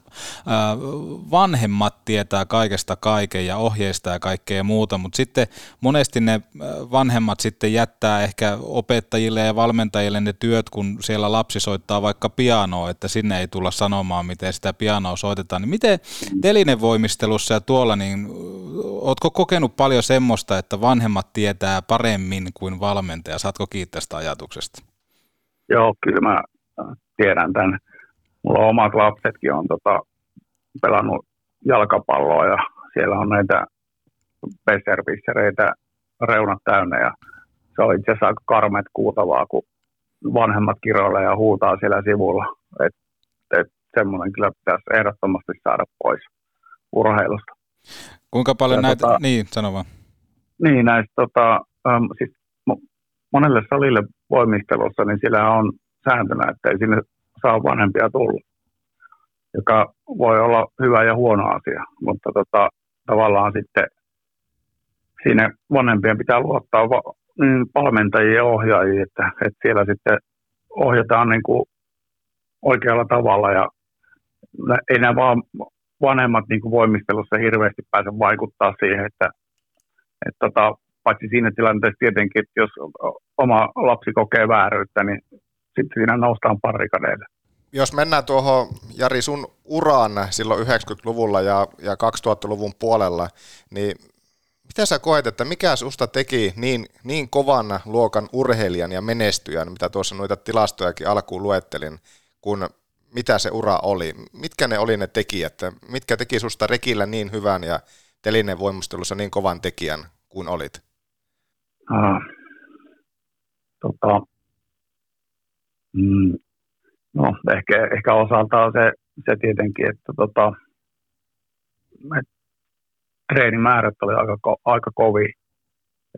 Speaker 5: vanhemmat tietää kaikesta kaiken ja ohjeistaa ja kaikkea muuta, mutta sitten monesti ne vanhemmat sitten jättää ehkä opettajille ja valmentajille ne työt, kun siellä lapsi soittaa vaikka pianoa, että sinne ei tulla sanomaan sanomaan, miten sitä pianoa soitetaan. Niin miten telinevoimistelussa ja tuolla, niin ootko kokenut paljon semmoista, että vanhemmat tietää paremmin kuin valmentaja? Saatko kiittää tästä ajatuksesta?
Speaker 12: Joo, kyllä mä tiedän tämän. Mulla on omat lapsetkin on tota, pelannut jalkapalloa ja siellä on näitä besservissereitä reunat täynnä ja se on itse asiassa aika karmet kuultavaa, kun vanhemmat kiroilee ja huutaa siellä sivulla. Et, et semmoinen kyllä pitäisi ehdottomasti saada pois urheilusta.
Speaker 5: Kuinka paljon ja näitä, tota, niin sano vaan.
Speaker 12: Niin näistä, tota, ähm, siis monelle salille voimistelussa, niin siellä on sääntönä, että ei sinne saa vanhempia tulla, joka voi olla hyvä ja huono asia, mutta tota, tavallaan sitten siinä vanhempien pitää luottaa va- niin valmentajien ja ohjaajia, että, että siellä sitten ohjataan niin kuin oikealla tavalla ja ei nämä vaan vanhemmat niin kuin voimistelussa hirveästi pääse vaikuttaa siihen, että, että tota, paitsi siinä tilanteessa tietenkin, että jos oma lapsi kokee vääryyttä, niin sitten siinä noustaan parikadeille.
Speaker 6: Jos mennään tuohon Jari sun uraan silloin 90-luvulla ja, ja 2000-luvun puolella, niin mitä sä koet, että mikä susta teki niin, niin kovan luokan urheilijan ja menestyjän, mitä tuossa noita tilastojakin alkuun luettelin, kun mitä se ura oli. Mitkä ne oli ne tekijät? Mitkä teki susta rekillä niin hyvän ja telinen voimustelussa niin kovan tekijän kuin olit?
Speaker 12: Ah, tota, mm, no ehkä, ehkä osaltaan se, se tietenkin, että tota, et treenimäärät oli aika, aika kovia.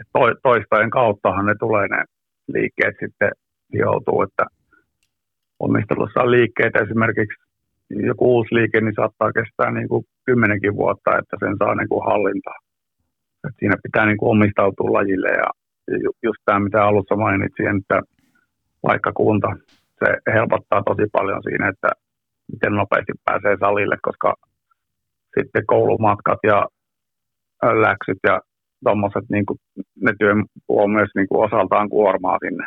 Speaker 12: Et to, toistojen kauttahan ne tulee ne liikkeet sitten joutuu, että omistelussa on liikkeitä. Esimerkiksi joku uusi liike, niin saattaa kestää niin kuin kymmenenkin vuotta, että sen saa niin kuin hallintaa. Et siinä pitää niin kuin omistautua lajille. Ja just tämä, mitä alussa mainitsin, että paikkakunta, se helpottaa tosi paljon siinä, että miten nopeasti pääsee salille, koska sitten koulumatkat ja läksyt ja tuommoiset, niin ne työ myös niin kuin osaltaan kuormaa sinne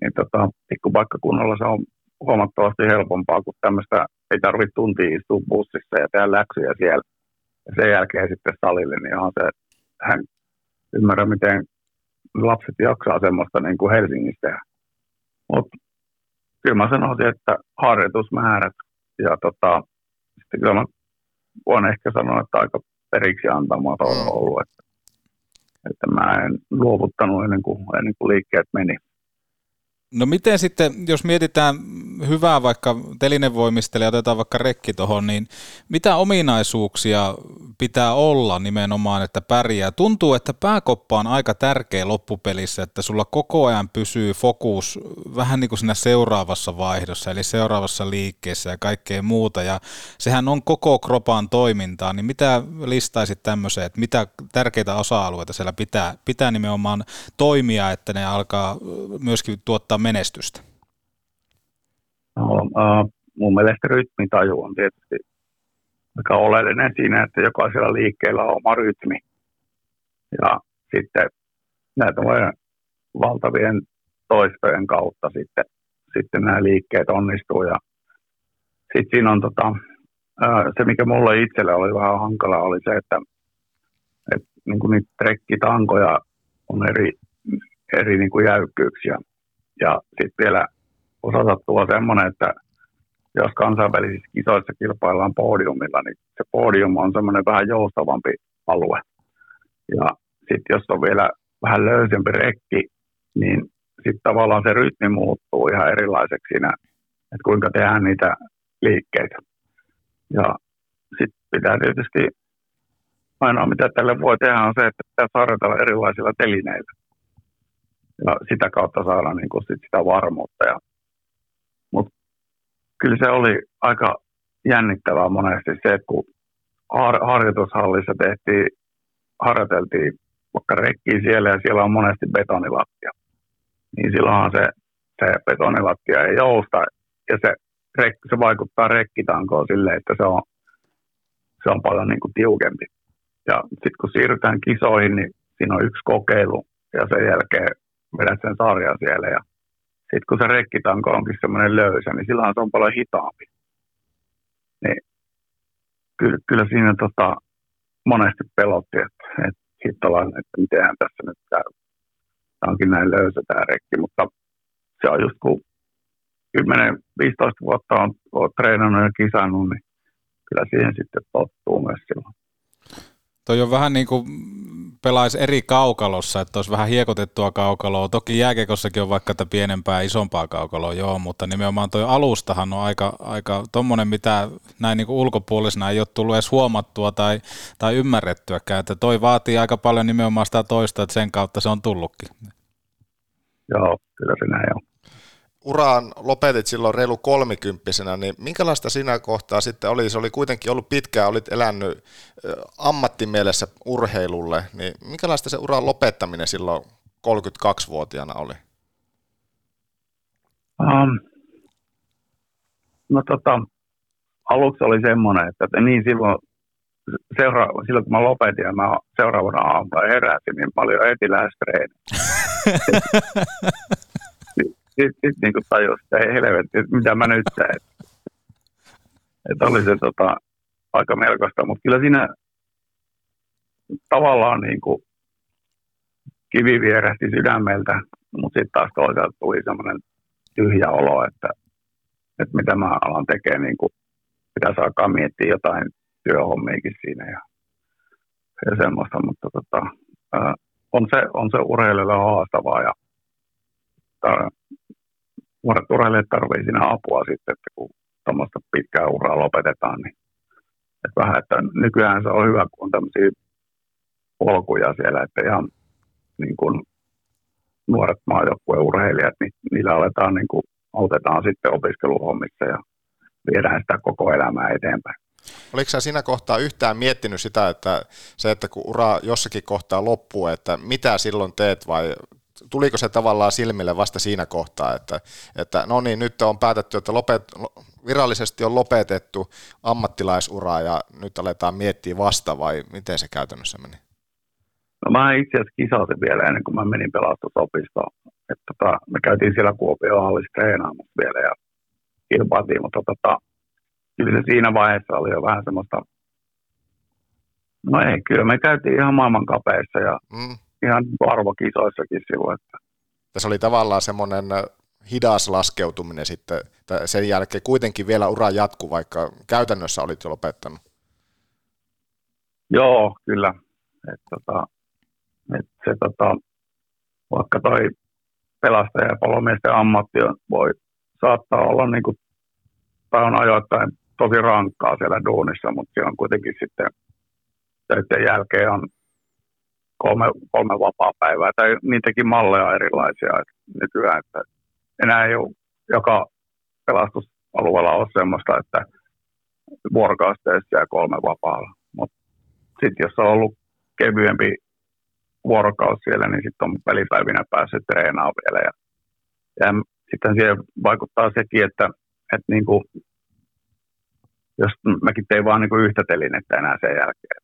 Speaker 12: niin tota, pikkupaikkakunnalla se on huomattavasti helpompaa, kun tämmöistä ei tarvitse tuntia istua bussissa ja tehdä läksyjä siellä. Ja sen jälkeen sitten salille, niin on se, hän ymmärrä, miten lapset jaksaa semmoista niin kuin Helsingissä. Mutta kyllä mä sanoisin, että harjoitusmäärät ja tota, sitten kyllä mä voin ehkä sanoa, että aika periksi antamaton on ollut, että, että mä en luovuttanut ennen kuin, ennen kuin liikkeet meni.
Speaker 5: No miten sitten, jos mietitään hyvää vaikka telinevoimistelija, otetaan vaikka rekki tuohon, niin mitä ominaisuuksia pitää olla nimenomaan, että pärjää? Tuntuu, että pääkoppa on aika tärkeä loppupelissä, että sulla koko ajan pysyy fokus vähän niin kuin siinä seuraavassa vaihdossa, eli seuraavassa liikkeessä ja kaikkea muuta, ja sehän on koko kropan toimintaa, niin mitä listaisit tämmöiseen, että mitä tärkeitä osa-alueita siellä pitää, pitää nimenomaan toimia, että ne alkaa myöskin tuottaa menestystä?
Speaker 12: No, uh, mun mielestä rytmitaju on tietysti aika oleellinen siinä, että jokaisella liikkeellä on oma rytmi. Ja sitten näitä valtavien toistojen kautta sitten, sitten nämä liikkeet onnistuu. Ja sitten siinä on tota, se, mikä mulle itselle oli vähän hankala, oli se, että, että niin kuin niitä trekkitankoja on eri, eri niin kuin jäykkyyksiä. Ja sitten vielä osasattua semmoinen, että jos kansainvälisissä kisoissa kilpaillaan podiumilla, niin se podium on semmoinen vähän joustavampi alue. Ja sitten jos on vielä vähän löysempi rekki, niin sitten tavallaan se rytmi muuttuu ihan erilaiseksi siinä, että kuinka tehdään niitä liikkeitä. Ja sitten pitää tietysti, ainoa mitä tälle voi tehdä on se, että pitää harjoitella erilaisilla telineillä. Ja sitä kautta saada niin kuin sit sitä varmuutta. Ja, mutta kyllä se oli aika jännittävää monesti se, että kun har- harjoitushallissa tehtiin, harjoiteltiin vaikka rekkiä siellä ja siellä on monesti betonilattia, niin silloinhan se, se betonilattia ei jousta ja se, rek, se vaikuttaa rekkitankoon silleen, että se on, se on paljon niin kuin tiukempi. Ja sitten kun siirrytään kisoihin, niin siinä on yksi kokeilu ja sen jälkeen vedät sen sarjan siellä ja sitten kun se rekkitanko onkin semmoinen löysä, niin silloin se on paljon hitaampi. Niin kyllä, kyllä siinä tota, monesti pelotti, että, että hittolainen, että miten tässä nyt käy. Tämä onkin näin löysä tämä rekki, mutta se on just kun 10-15 vuotta on, on treenannut ja kisannut, niin kyllä siihen sitten tottuu myös silloin.
Speaker 5: Toi on vähän niin kuin pelaisi eri kaukalossa, että olisi vähän hiekotettua kaukaloa. Toki jääkekossakin on vaikka tätä pienempää, isompaa kaukaloa, joo, mutta nimenomaan toi alustahan on aika, aika tommonen, mitä näin niin ulkopuolisena ei ole tullut edes huomattua tai, tai ymmärrettyäkään, että toi vaatii aika paljon nimenomaan sitä toista, että sen kautta se on tullutkin.
Speaker 12: Joo, kyllä se näin on
Speaker 6: uraan lopetit silloin reilu kolmikymppisenä, niin minkälaista sinä kohtaa sitten oli? Se oli kuitenkin ollut pitkään, olit elänyt ammattimielessä urheilulle, niin minkälaista se uran lopettaminen silloin 32-vuotiaana oli?
Speaker 12: Um, no tota, aluksi oli semmoinen, että niin silloin, seura- silloin kun mä lopetin ja mä seuraavana aamuna heräsin, niin paljon lähes sitten sit, niin tajus, että ei helvetti, että mitä mä nyt teen. Että oli se tota, aika melkoista, mutta kyllä siinä tavallaan niin kuin kivi vierähti sydämeltä, mutta sitten taas toisaalta tuli semmoinen tyhjä olo, että, että mitä mä alan tekemään, niin kuin pitäisi alkaa miettiä jotain työhommiakin siinä ja, ja semmoista, mutta tota, on se, on se urheilijalle haastavaa ja nuoret urheilijat tarvitsevat siinä apua sitten, että kun tuommoista pitkää uraa lopetetaan, niin että vähän, että nykyään se on hyvä, kun on tämmöisiä polkuja siellä, että ihan niin kuin nuoret maajoukkueen urheilijat, niin niillä aletaan niin kuin, autetaan sitten opiskeluhommissa ja viedään sitä koko elämää eteenpäin.
Speaker 6: Oliko sä siinä kohtaa yhtään miettinyt sitä, että se, että kun ura jossakin kohtaa loppuu, että mitä silloin teet vai tuliko se tavallaan silmille vasta siinä kohtaa, että, että no niin, nyt on päätetty, että lopet, virallisesti on lopetettu ammattilaisura ja nyt aletaan miettiä vasta vai miten se käytännössä meni?
Speaker 12: No mä itse asiassa kisasin vielä ennen kuin mä menin pelastusopistoon. Että tota, me käytiin siellä Kuopion hallissa treenaamassa vielä ja kilpailtiin, mutta tota, kyllä se siinä vaiheessa oli jo vähän semmoista, no ei, kyllä me käytiin ihan maailman kapeissa ja mm ihan arvokisoissakin silloin. Että.
Speaker 6: Tässä oli tavallaan semmoinen äh, hidas laskeutuminen sitten, että sen jälkeen kuitenkin vielä ura jatkuu, vaikka käytännössä olit jo lopettanut.
Speaker 12: Joo, kyllä. Et, tota, et se, tota, vaikka toi pelastaja ja palomiesten ammatti voi saattaa olla niin kuin, tai on ajoittain tosi rankkaa siellä duunissa, mutta se on kuitenkin sitten töiden jälkeen on kolme, kolme vapaa-päivää, tai niitäkin malleja erilaisia että nykyään, että enää ei ole joka pelastusalueella ole semmoista, että vuorokausteessa ja kolme vapaalla. Mutta sitten jos on ollut kevyempi vuorokaus siellä, niin sitten on pelipäivinä päässyt treenaamaan vielä. Ja, ja sitten siihen vaikuttaa sekin, että, että niin kuin, jos mäkin tein vaan niin kuin yhtä telinettä enää sen jälkeen.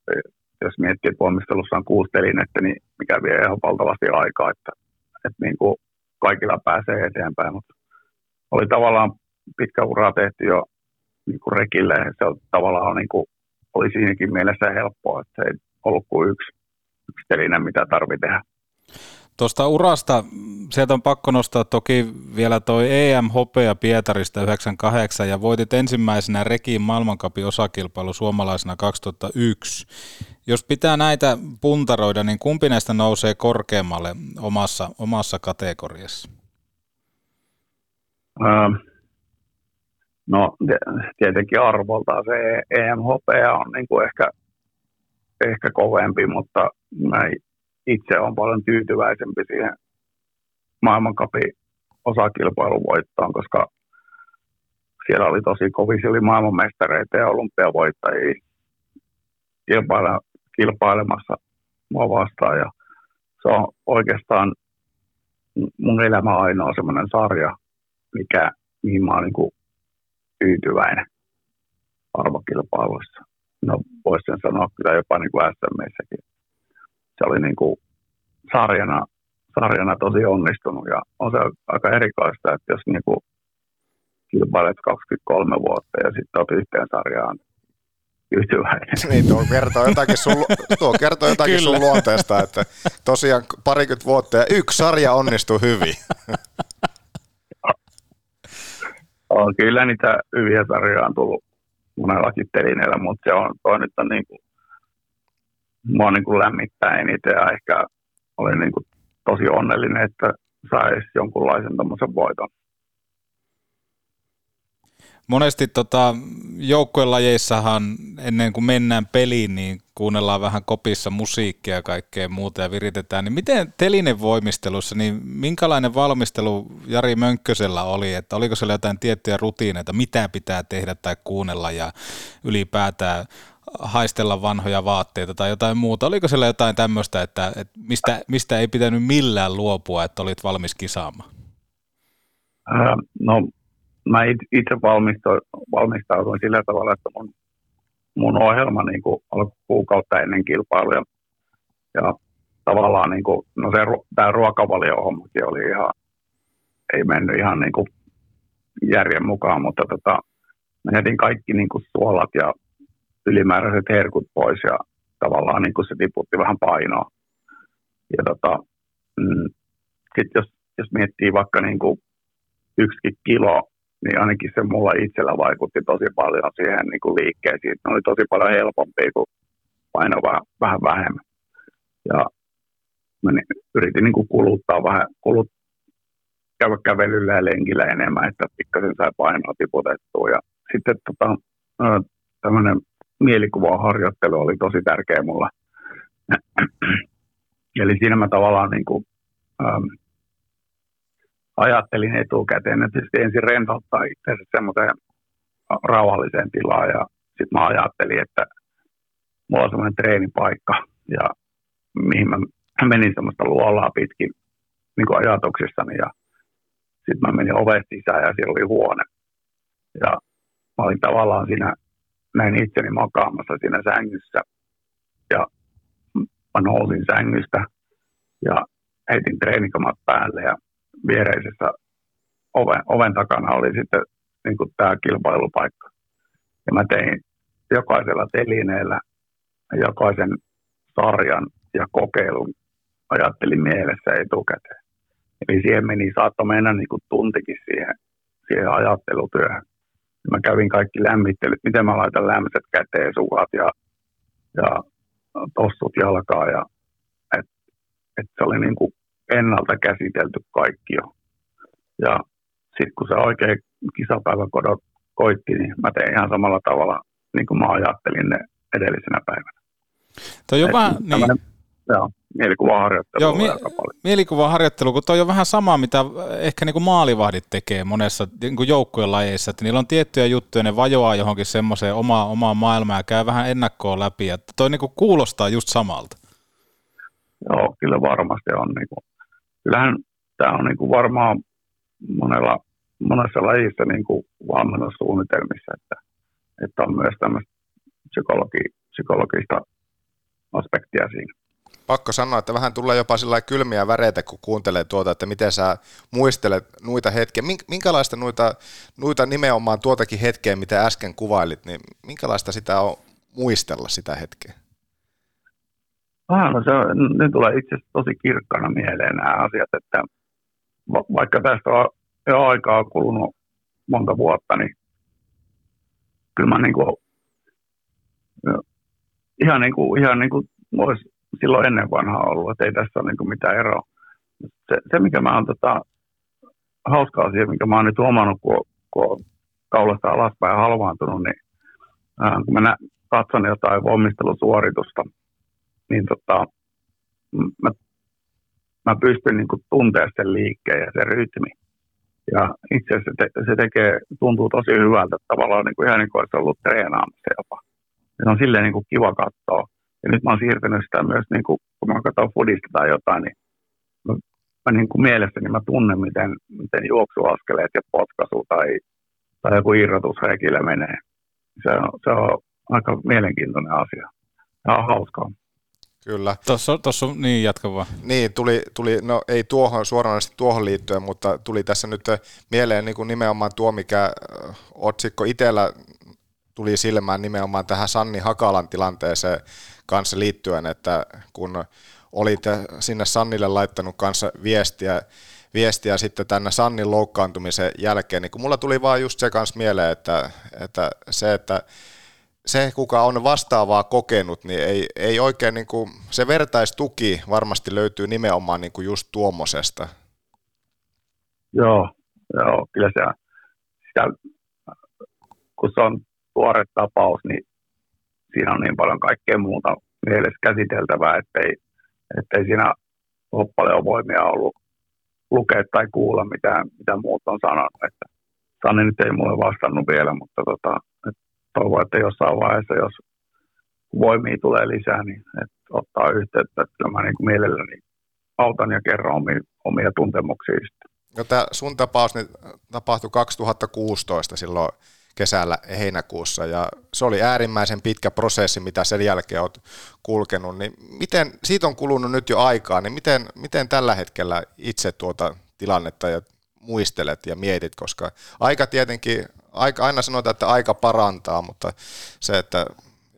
Speaker 12: Jos miettii, että voimistelussa on kuusi telinettä, niin mikä vie ihan valtavasti aikaa, että, että niin kuin kaikilla pääsee eteenpäin, mutta oli tavallaan pitkä ura tehty jo niin kuin rekille, se on tavallaan niin kuin, oli siinäkin mielessä helppoa, että se ei ollut kuin yksi, yksi teline, mitä tarvii tehdä.
Speaker 5: Tuosta urasta, sieltä on pakko nostaa toki vielä toi EM Hopea Pietarista 98 ja voitit ensimmäisenä Rekin maailmankapin osakilpailu suomalaisena 2001. Jos pitää näitä puntaroida, niin kumpi näistä nousee korkeammalle omassa, omassa kategoriassa?
Speaker 12: Öö, no tietenkin arvoltaan se EMHP on niin kuin ehkä, ehkä kovempi, mutta mä itse olen paljon tyytyväisempi siihen maailmankapin osakilpailun voittoon, koska siellä oli tosi kovin, siellä oli maailmanmestareita ja olympiavoittajia kilpaile, kilpailemassa mua vastaan ja se on oikeastaan mun elämä ainoa semmoinen sarja, mikä, mihin mä oon niin tyytyväinen arvokilpailuissa. No voisin sanoa kyllä jopa niin kuin SMissäkin. Se oli niin kuin sarjana, sarjana tosi onnistunut ja on se aika erikoista, että jos niin kuin kilpailet 23 vuotta ja sitten olet yhteen sarjaan tyytyväinen.
Speaker 6: Niin, tuo kertoo jotakin sun, tuo kertoo jotakin sun luonteesta, että tosiaan parikymmentä vuotta ja yksi sarja onnistui hyvin.
Speaker 12: on kyllä niitä hyviä sarjoja on tullut monellakin telineellä, mutta se on, toi nyt on niin kuin, mua niin kuin lämmittää eniten ja ehkä olin niin kuin tosi onnellinen, että saisi jonkunlaisen tämmöisen voiton.
Speaker 5: Monesti tota, joukkuelajeissahan ennen kuin mennään peliin, niin kuunnellaan vähän kopissa musiikkia ja kaikkea muuta ja viritetään. Niin miten telinevoimistelussa, niin minkälainen valmistelu Jari Mönkkösellä oli? Että oliko siellä jotain tiettyjä rutiineita, mitä pitää tehdä tai kuunnella ja ylipäätään haistella vanhoja vaatteita tai jotain muuta? Oliko siellä jotain tämmöistä, että, että mistä, mistä ei pitänyt millään luopua, että olit valmis kisaamaan?
Speaker 12: no mä itse valmistauduin sillä tavalla, että mun, mun ohjelma niin alkoi kuukautta ennen kilpailuja. Ja tavallaan niin kuin, no se, tämä ruokavalio-hommakin oli ihan, ei mennyt ihan niin kuin järjen mukaan, mutta tota, mä jätin kaikki niin kuin suolat ja ylimääräiset herkut pois ja tavallaan niin kuin se tiputti vähän painoa. Ja tota, mm, sitten jos, jos miettii vaikka niin kuin yksikin kilo niin ainakin se mulla itsellä vaikutti tosi paljon siihen niin kuin liikkeisiin. Ne oli tosi paljon helpompia kuin paino vähän, vähän vähemmän. Ja mä niin, yritin niin kuin kuluttaa vähän, kulut, käydä kävelyllä ja lenkillä enemmän, että pikkasen sai painoa tiputettua. Ja sitten tota, tämmöinen mielikuvaharjoittelu oli tosi tärkeä mulla. Eli siinä mä tavallaan niin kuin, ähm, ajattelin etukäteen, että ensin rentouttaa itseänsä semmoiseen rauhalliseen tilaan ja sitten mä ajattelin, että mulla on semmoinen treenipaikka ja mihin mä menin semmoista luolaa pitkin niin kuin ajatuksissani ja sitten mä menin ovesta sisään ja siellä oli huone. Ja mä olin tavallaan siinä, näin itseni makaamassa siinä sängyssä ja mä nousin sängystä ja heitin treenikamat päälle ja viereisessä oven, oven takana oli sitten niin kuin tämä kilpailupaikka. Ja mä tein jokaisella telineellä jokaisen sarjan ja kokeilun ajattelin mielessä etukäteen. Eli siihen meni, saattoi mennä niin kuin tuntikin siihen, siihen ajattelutyöhön. Mä kävin kaikki lämmittelyt, miten mä laitan lämmöiset käteen, suhat ja, ja tossut jalkaa. Ja, et, et se oli niin kuin ennalta käsitelty kaikki jo. Ja sitten kun se oikein kisapäivä kodot koitti, niin mä tein ihan samalla tavalla, niin kuin mä ajattelin ne edellisenä päivänä.
Speaker 5: Toi on vähän, niin...
Speaker 12: Joo, mielikuvaharjoittelu.
Speaker 5: Joo, mie- mielikuvaharjoittelu, kun toi on vähän sama, mitä ehkä niin kuin maalivahdit tekee monessa niin kuin joukkueen lajeissa, että niillä on tiettyjä juttuja, ne vajoaa johonkin semmoiseen omaa, omaa maailmaa ja käy vähän ennakkoon läpi, että toi niin kuin kuulostaa just samalta.
Speaker 12: Joo, kyllä varmasti on. Niin kuin, kyllähän tämä on niin kuin varmaan monella, monessa lajissa niin kuin valmennussuunnitelmissa, että, että on myös tämmöistä psykologi, psykologista aspektia siinä.
Speaker 6: Pakko sanoa, että vähän tulee jopa sillä kylmiä väreitä, kun kuuntelee tuota, että miten sä muistelet noita hetkiä. Minkälaista noita, noita nimenomaan tuotakin hetkeä, mitä äsken kuvailit, niin minkälaista sitä on muistella sitä hetkeä?
Speaker 12: Ah, no se nyt tulee itse asiassa tosi kirkkana mieleen nämä asiat, että va- vaikka tästä on jo aikaa kulunut monta vuotta, niin kyllä mä niin kuin, ihan niin kuin, ihan niin kuin olisi silloin ennen vanhaa ollut, että ei tässä ole niin mitään eroa. Se, se mikä mä oon tota, hauska asia, minkä mä oon nyt huomannut, kun, kun kaulasta alaspäin halvaantunut, niin ää, kun mä nä- katson jotain voimistelusuoritusta, niin tota, mä, mä pystyn niin tuntemaan sen liikkeen ja sen rytmi. Ja itse asiassa se, te, se tekee, tuntuu tosi hyvältä, tavallaan niin kuin ihan niin kuin olisi ollut treenaamassa jopa. Se on silleen niin kuin kiva katsoa. Ja nyt mä oon siirtänyt sitä myös, niin kuin, kun mä katson fudista tai jotain, niin mä, mä niin kuin mielessäni mä tunnen, miten, miten juoksuaskeleet ja potkaisu tai, tai joku irrotusreikillä menee. Se on, se on aika mielenkiintoinen asia. Ja on hauskaa.
Speaker 6: Kyllä.
Speaker 5: Tuossa, tuossa niin jatka vaan.
Speaker 6: Niin, tuli, tuli, no ei tuohon suoranaisesti tuohon liittyen, mutta tuli tässä nyt mieleen niin kuin nimenomaan tuo, mikä otsikko itsellä tuli silmään nimenomaan tähän Sanni Hakalan tilanteeseen kanssa liittyen, että kun olit sinne Sannille laittanut kanssa viestiä, viestiä sitten tänne Sannin loukkaantumisen jälkeen, niin kun mulla tuli vaan just se kanssa mieleen, että, että se, että se, kuka on vastaavaa kokenut, niin ei, ei oikein, niin kuin, se vertaistuki varmasti löytyy nimenomaan niin kuin just tuommoisesta.
Speaker 12: Joo, joo, kyllä se, sitä, kun se on tuore tapaus, niin siinä on niin paljon kaikkea muuta mielessä käsiteltävää, ettei, ettei siinä ole paljon voimia ollut lukea tai kuulla, mitä, mitä muut on sanonut. Että Sanni nyt ei mulle vastannut vielä, mutta tota, et toivon, että jossain vaiheessa, jos voimia tulee lisää, niin että ottaa yhteyttä. Että kyllä mä niin kuin mielelläni autan ja kerron omia, omia tuntemuksia.
Speaker 6: No tämä sun tapaus niin tapahtui 2016 silloin kesällä heinäkuussa ja se oli äärimmäisen pitkä prosessi, mitä sen jälkeen olet kulkenut. Niin miten, siitä on kulunut nyt jo aikaa, niin miten, miten tällä hetkellä itse tuota tilannetta ja muistelet ja mietit, koska aika tietenkin, aika, aina sanotaan, että aika parantaa, mutta se, että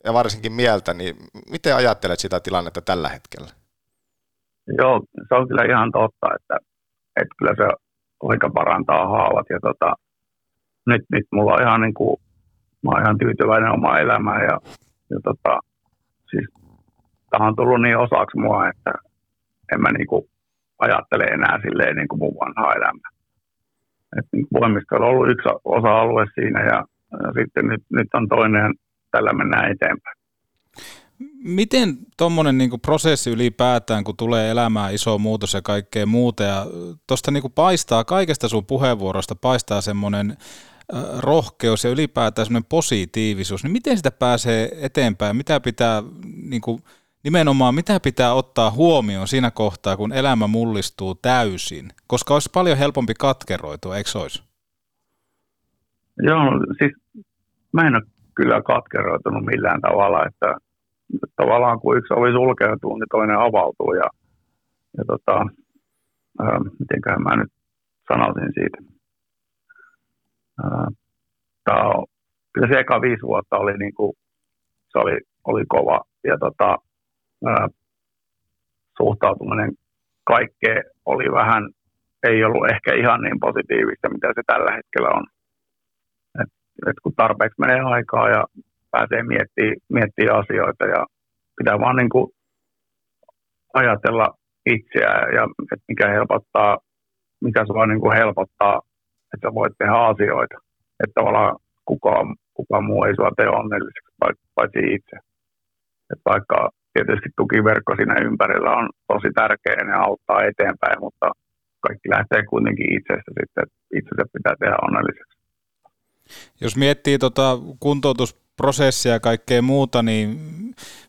Speaker 6: ja varsinkin mieltä, niin miten ajattelet sitä tilannetta tällä hetkellä?
Speaker 12: Joo, se on kyllä ihan totta, että, että kyllä se aika parantaa haavat ja tota, nyt, nyt mulla on ihan niin kuin, mä oon ihan tyytyväinen omaan elämään ja, ja tota, siis tämä on tullut niin osaksi mua, että en mä niin kuin ajattele enää silleen niin kuin mun vanhaa elämää. Et niin voimista on ollut yksi osa-alue siinä ja, ja sitten nyt, nyt on toinen, tällä mennään eteenpäin.
Speaker 5: Miten tuommoinen niinku prosessi ylipäätään, kun tulee elämään iso muutos ja kaikkea muuta, ja tuosta niinku paistaa, kaikesta sun puheenvuorosta paistaa semmoinen rohkeus ja ylipäätään semmoinen positiivisuus, niin miten sitä pääsee eteenpäin? Mitä pitää, niin kuin, nimenomaan mitä pitää ottaa huomioon siinä kohtaa, kun elämä mullistuu täysin? Koska olisi paljon helpompi katkeroitua, eikö olisi?
Speaker 12: Joo, siis mä en ole kyllä katkeroitunut millään tavalla, että tavallaan kun yksi ovi sulkeutuu, niin toinen avautuu ja, ja tota, ää, mitenköhän mä nyt sanoisin siitä Tämä on, kyllä se eka viisi vuotta oli, niin kuin, se oli, oli kova ja tota, ää, suhtautuminen kaikkeen oli vähän, ei ollut ehkä ihan niin positiivista, mitä se tällä hetkellä on. Et, et kun tarpeeksi menee aikaa ja pääsee miettimään, miettimään asioita ja pitää vaan niin kuin ajatella itseään ja että mikä helpottaa, mikä sua niin kuin helpottaa että voit tehdä asioita. Että tavallaan kukaan, kukaan muu ei sua tee onnelliseksi, paitsi itse. Että vaikka tietysti tukiverkko siinä ympärillä on tosi tärkeä ja ne auttaa eteenpäin, mutta kaikki lähtee kuitenkin itsestä sitten, että itse se pitää tehdä onnelliseksi.
Speaker 5: Jos miettii tota kuntoutusprosessia ja kaikkea muuta, niin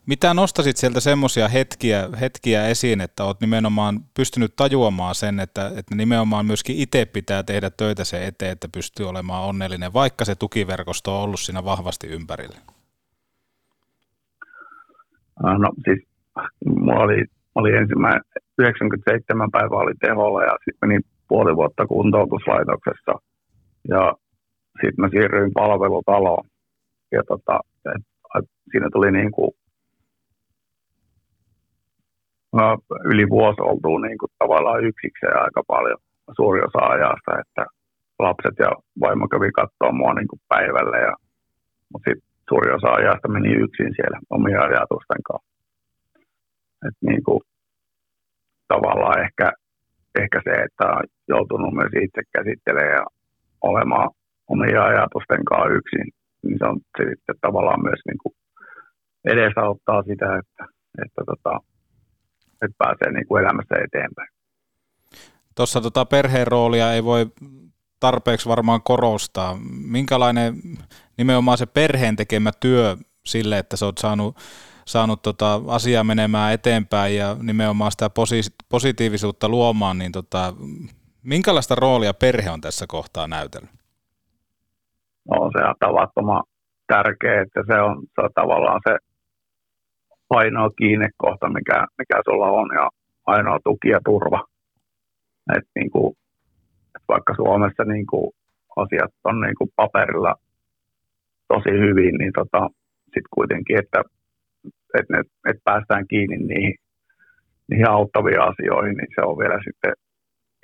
Speaker 5: mitä nostasit sieltä semmoisia hetkiä, hetkiä esiin, että olet nimenomaan pystynyt tajuamaan sen, että, että nimenomaan myöskin itse pitää tehdä töitä sen eteen, että pystyy olemaan onnellinen, vaikka se tukiverkosto on ollut siinä vahvasti ympärillä?
Speaker 12: No siis mulla oli, oli ensimmäinen 97 päivää oli teholla ja sitten meni puoli vuotta kuntoutuslaitoksessa ja sitten mä siirryin palvelutaloon ja tota, et, siinä tuli niin kuin yli vuosi oltu niin kuin tavallaan yksikseen aika paljon suuri osa ajasta, että lapset ja vaimo kävi katsoa mua niin kuin päivällä, ja, mutta sitten suuri osa ajasta meni yksin siellä omia ajatusten kanssa. Et niin kuin, tavallaan ehkä ehkä se, että on joutunut myös itse käsittelemään ja olemaan omia ajatusten kanssa yksin, niin se on se sitten tavallaan myös niin kuin edesauttaa sitä, että, että, tota, että pääsee niin kuin elämässä eteenpäin.
Speaker 5: Tuossa tota perheen roolia ei voi tarpeeksi varmaan korostaa. Minkälainen nimenomaan se perheen tekemä työ sille, että sä oot saanut, saanut tota asiaa menemään eteenpäin ja nimenomaan sitä posi- positiivisuutta luomaan, niin tota, minkälaista roolia perhe on tässä kohtaa näytellyt?
Speaker 12: No se on tavattoman tärkeä, että se on, se on tavallaan se ainoa kiinnekohta, mikä, mikä sulla on ja ainoa tuki ja turva. Et niin kuin, et vaikka Suomessa niin kuin asiat on niin kuin paperilla tosi hyvin, niin tota, sitten kuitenkin, että, että, ne, että päästään kiinni niihin, niihin auttaviin asioihin, niin se on vielä sitten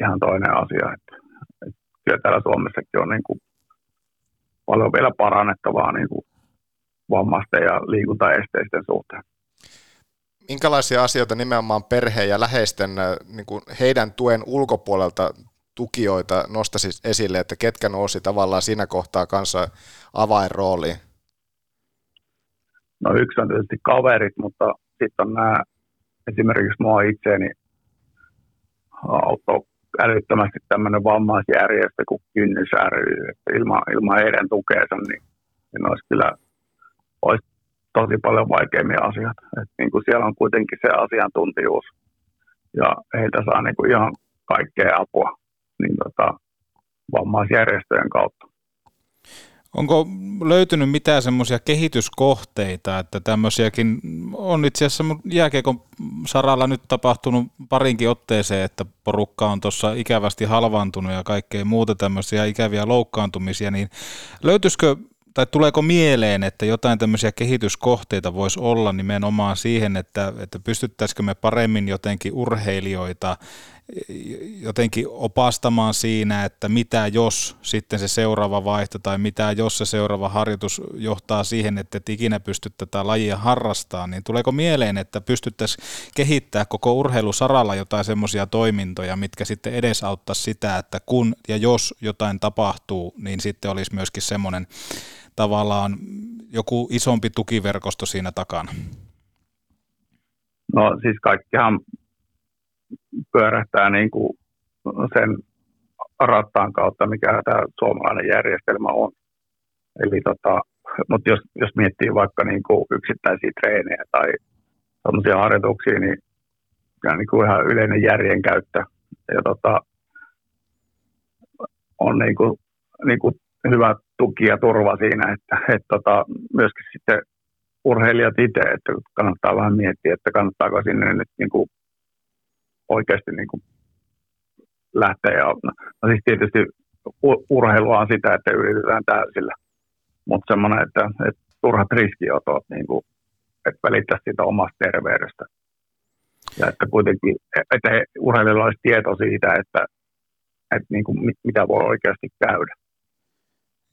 Speaker 12: ihan toinen asia. Että, että kyllä täällä Suomessakin on niin kuin paljon vielä parannettavaa niin kuin vammaisten ja liikuntaesteisten suhteen.
Speaker 6: Minkälaisia asioita nimenomaan perheen ja läheisten niin kuin heidän tuen ulkopuolelta tukijoita nostaisi esille, että ketkä nousi tavallaan siinä kohtaa kanssa avainrooliin?
Speaker 12: No yksi on tietysti kaverit, mutta sitten on nämä, esimerkiksi mua itseäni auttoi älyttömästi tämmöinen vammaisjärjestö kuin Kynnys ry, että ilman, ilman heidän tukeensa, niin, niin olisi kyllä olisi tosi paljon vaikeampia asioita. Et niin kuin siellä on kuitenkin se asiantuntijuus ja heiltä saa niin kuin ihan kaikkea apua niin tota, vammaisjärjestöjen kautta.
Speaker 5: Onko löytynyt mitään semmoisia kehityskohteita, että tämmöisiäkin on itse asiassa jääkiekon saralla nyt tapahtunut parinkin otteeseen, että porukka on tuossa ikävästi halvaantunut ja kaikkea muuta tämmöisiä ikäviä loukkaantumisia, niin löytyisikö tai tuleeko mieleen, että jotain tämmöisiä kehityskohteita voisi olla nimenomaan siihen, että, että pystyttäisikö me paremmin jotenkin urheilijoita jotenkin opastamaan siinä, että mitä jos sitten se seuraava vaihto tai mitä jos se seuraava harjoitus johtaa siihen, että et ikinä pysty tätä lajia harrastamaan, niin tuleeko mieleen, että pystyttäisiin kehittää koko urheilusaralla jotain semmoisia toimintoja, mitkä sitten edesauttaa sitä, että kun ja jos jotain tapahtuu, niin sitten olisi myöskin semmoinen tavallaan joku isompi tukiverkosto siinä takana?
Speaker 12: No siis kaikkihan pyörähtää niin kuin sen rattaan kautta, mikä tämä suomalainen järjestelmä on. Eli tota, mutta jos, jos miettii vaikka niin kuin yksittäisiä treenejä tai sellaisia harjoituksia, niin, niin kuin ihan yleinen järjen käyttö ja tota, on niin kuin, niin kuin hyvä tuki ja turva siinä, että, että tota, myöskin sitten urheilijat itse, että kannattaa vähän miettiä, että kannattaako sinne nyt niin kuin oikeasti niin kuin lähteä. Ja, no siis tietysti urheilua on sitä, että yritetään täysillä, mutta semmoinen, että, että turhat riskiotot, niin kuin, että välittäisi siitä omasta terveydestä. Ja että kuitenkin, että urheilijoilla olisi tieto siitä, että, että niin kuin, mitä voi oikeasti käydä.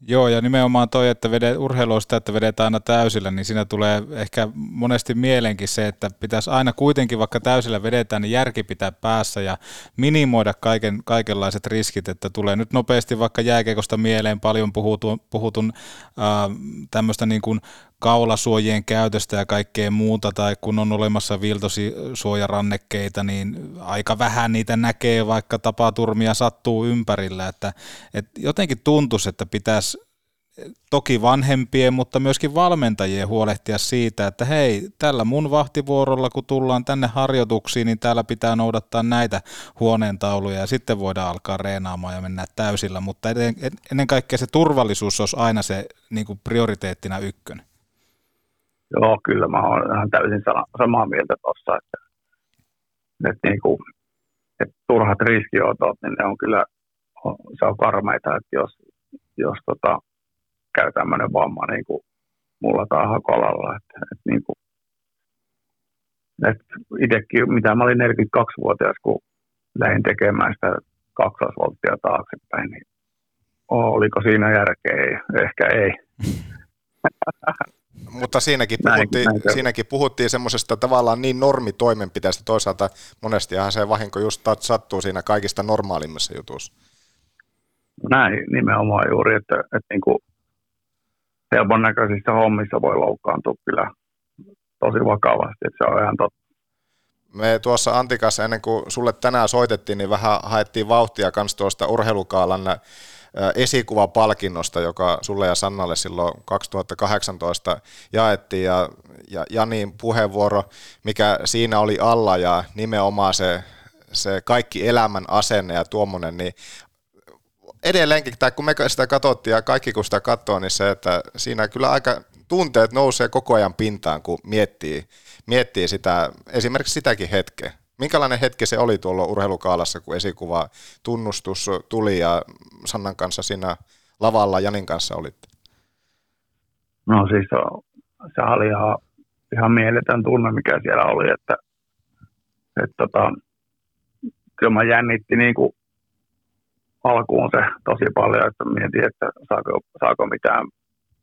Speaker 5: Joo, ja nimenomaan toi, että vede, urheilu on sitä, että vedetään aina täysillä, niin siinä tulee ehkä monesti mielenkin se, että pitäisi aina kuitenkin, vaikka täysillä vedetään, niin järki pitää päässä ja minimoida kaiken, kaikenlaiset riskit, että tulee nyt nopeasti vaikka jääkekosta mieleen paljon puhutun, puhutun äh, tämmöistä niin kuin kaulasuojien käytöstä ja kaikkea muuta, tai kun on olemassa viltosuojarannekkeita, niin aika vähän niitä näkee, vaikka tapaturmia sattuu ympärillä, että, että jotenkin tuntuisi, että pitäisi toki vanhempien, mutta myöskin valmentajien huolehtia siitä, että hei, tällä mun vahtivuorolla, kun tullaan tänne harjoituksiin, niin täällä pitää noudattaa näitä huoneentauluja ja sitten voidaan alkaa reenaamaan ja mennä täysillä, mutta ennen kaikkea se turvallisuus olisi aina se niin kuin prioriteettina ykkönen.
Speaker 12: Joo, kyllä mä olen ihan täysin samaa mieltä tuossa, että, että, niin kuin, että turhat riskiotot, niin ne on kyllä, se on karmeita, että jos, jos tota, käy tämmöinen vamma niin kuin mulla tai hakolalla, että, että, niin kuin, että itsekin, mitä mä olin 42-vuotias, kun lähdin tekemään sitä kaksosvolttia taaksepäin, niin oliko siinä järkeä? Ehkä ei.
Speaker 6: Mutta siinäkin
Speaker 12: Näin-
Speaker 6: puhuttiin,
Speaker 12: näin
Speaker 6: siinäkin puhuttiin semmoisesta tavallaan niin normitoimenpiteestä. Toisaalta monestihan se vahinko just sattuu siinä kaikista normaalimmassa jutussa.
Speaker 12: Näin nimenomaan juuri, että, että niin kuin helpon näköisissä hommissa voi loukkaantua kyllä tosi vakavasti, että se on ihan totta.
Speaker 6: Me tuossa Antikassa ennen kuin sulle tänään soitettiin, niin vähän haettiin vauhtia kans tuosta urheilukaalan esikuvapalkinnosta, joka sulle ja Sannalle silloin 2018 jaettiin ja, ja Janin puheenvuoro, mikä siinä oli alla ja nimenomaan se, se kaikki elämän asenne ja tuommoinen, niin edelleenkin, tai kun me sitä katsottiin ja kaikki kun sitä katsoo, niin se, että siinä kyllä aika tunteet nousee koko ajan pintaan, kun miettii, miettii sitä, esimerkiksi sitäkin hetkeä. Minkälainen hetki se oli tuolla urheilukaalassa, kun esikuva tunnustus tuli ja Sannan kanssa siinä lavalla Janin kanssa olitte?
Speaker 12: No siis se, oli ihan, ihan mieletön tunne, mikä siellä oli, että, että tota, kyllä mä jännitti niin kuin alkuun se tosi paljon, että mietin, että saako, saako mitään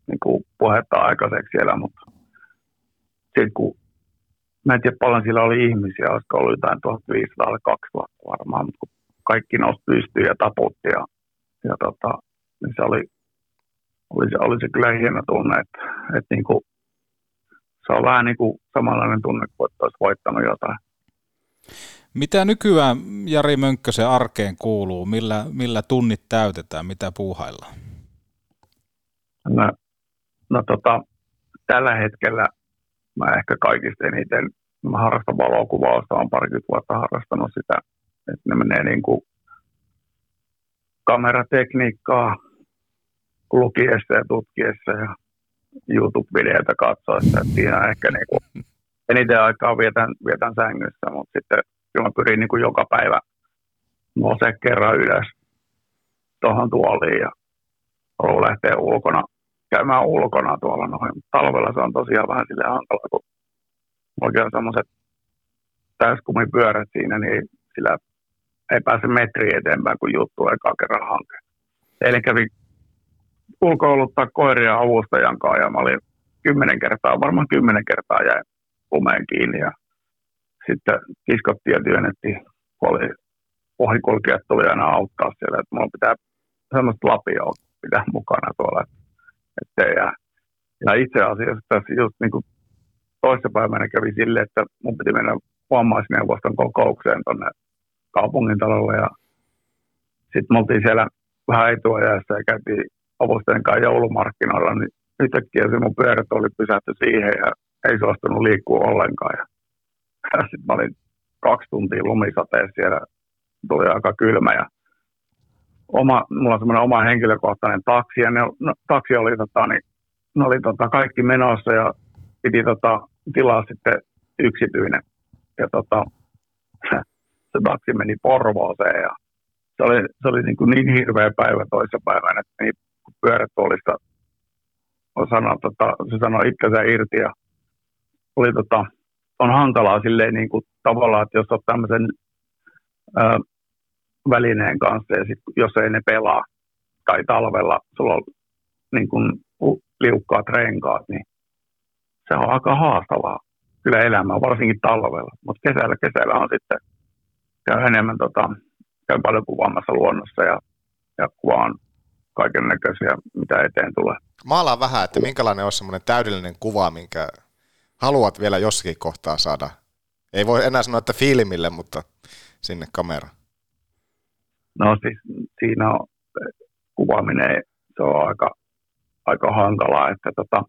Speaker 12: niin kuin puhetta aikaiseksi siellä, mutta sitten kun mä en tiedä paljon siellä oli ihmisiä, olisiko ollut jotain 1500-2000 varmaan, mutta kun kaikki nousi pystyyn ja taputti ja, ja tota, niin se oli, oli se, oli se kyllä hieno tunne, että, että niin kuin, se on vähän niin kuin samanlainen tunne kuin että olisi voittanut jotain.
Speaker 5: Mitä nykyään Jari Mönkkösen arkeen kuuluu? Millä, millä tunnit täytetään? Mitä puuhaillaan?
Speaker 12: No, no tota, tällä hetkellä mä ehkä kaikista eniten, mä harrastan valokuvausta, olen parikymmentä vuotta harrastanut sitä, että ne menee niin kuin kameratekniikkaa lukiessa ja tutkiessa ja YouTube-videoita katsoessa, että siinä ehkä niin kuin eniten aikaa vietän, vietän sängyssä, mutta sitten kyllä mä pyrin niin kuin joka päivä nousee kerran ylös tuohon tuoliin ja haluan lähteä ulkona, käymään ulkona tuolla noin. Talvella se on tosiaan vähän sille hankala, kun oikein semmoiset täyskumipyörät siinä, niin sillä ei pääse metri eteenpäin, kun juttu eka kerran hanke. Eilen kävin ulkoiluttaa koiria avustajan kanssa ja mä olin kymmenen kertaa, varmaan kymmenen kertaa jäin lumeen kiinni ja sitten kiskottiin ja työnnettiin, kun oli ohikulkijat tuli aina auttaa siellä, että mulla pitää semmoista lapioa pitää mukana tuolla, ettei jää. Ja itse asiassa tässä just niin kuin toissapäivänä kävi sille, että mun piti mennä vammaisneuvoston kokoukseen tuonne kaupungintalolle ja sitten me oltiin siellä vähän etuajassa ja käytiin avustajan kanssa joulumarkkinoilla, niin yhtäkkiä se mun pyörät oli pysähty siihen ja ei suostunut liikkua ollenkaan. Ja, ja sitten mä olin kaksi tuntia lumisateessa siellä, tuli aika kylmä ja oma, mulla on semmoinen oma henkilökohtainen taksi ja ne, no, taksi oli, tota, niin, ne oli tota, kaikki menossa ja piti tota, tilaa sitten yksityinen. Ja tota, se taksi meni Porvooseen ja se oli, se oli niin, kuin niin hirveä päivä toissapäivänä, että niin pyörätuolista sanoi, tota, se sanoi itsensä irti ja oli, tota, on hankalaa silleen niin kuin, tavallaan, että jos olet tämmöisen välineen kanssa ja sit, jos ei ne pelaa tai talvella sulla on niin kuin, liukkaat renkaat, niin se on aika haastavaa kyllä elämää, varsinkin talvella. Mutta kesällä, kesällä on sitten käy enemmän, tota, käy paljon kuvaamassa luonnossa ja, ja kuvaan kaiken näköisiä, mitä eteen tulee.
Speaker 6: Maalaan vähän, että minkälainen on semmoinen täydellinen kuva, minkä haluat vielä jossakin kohtaa saada. Ei voi enää sanoa, että filmille, mutta sinne kameraan.
Speaker 12: No siis siinä on kuvaaminen, se on aika, aika hankalaa, että, tota,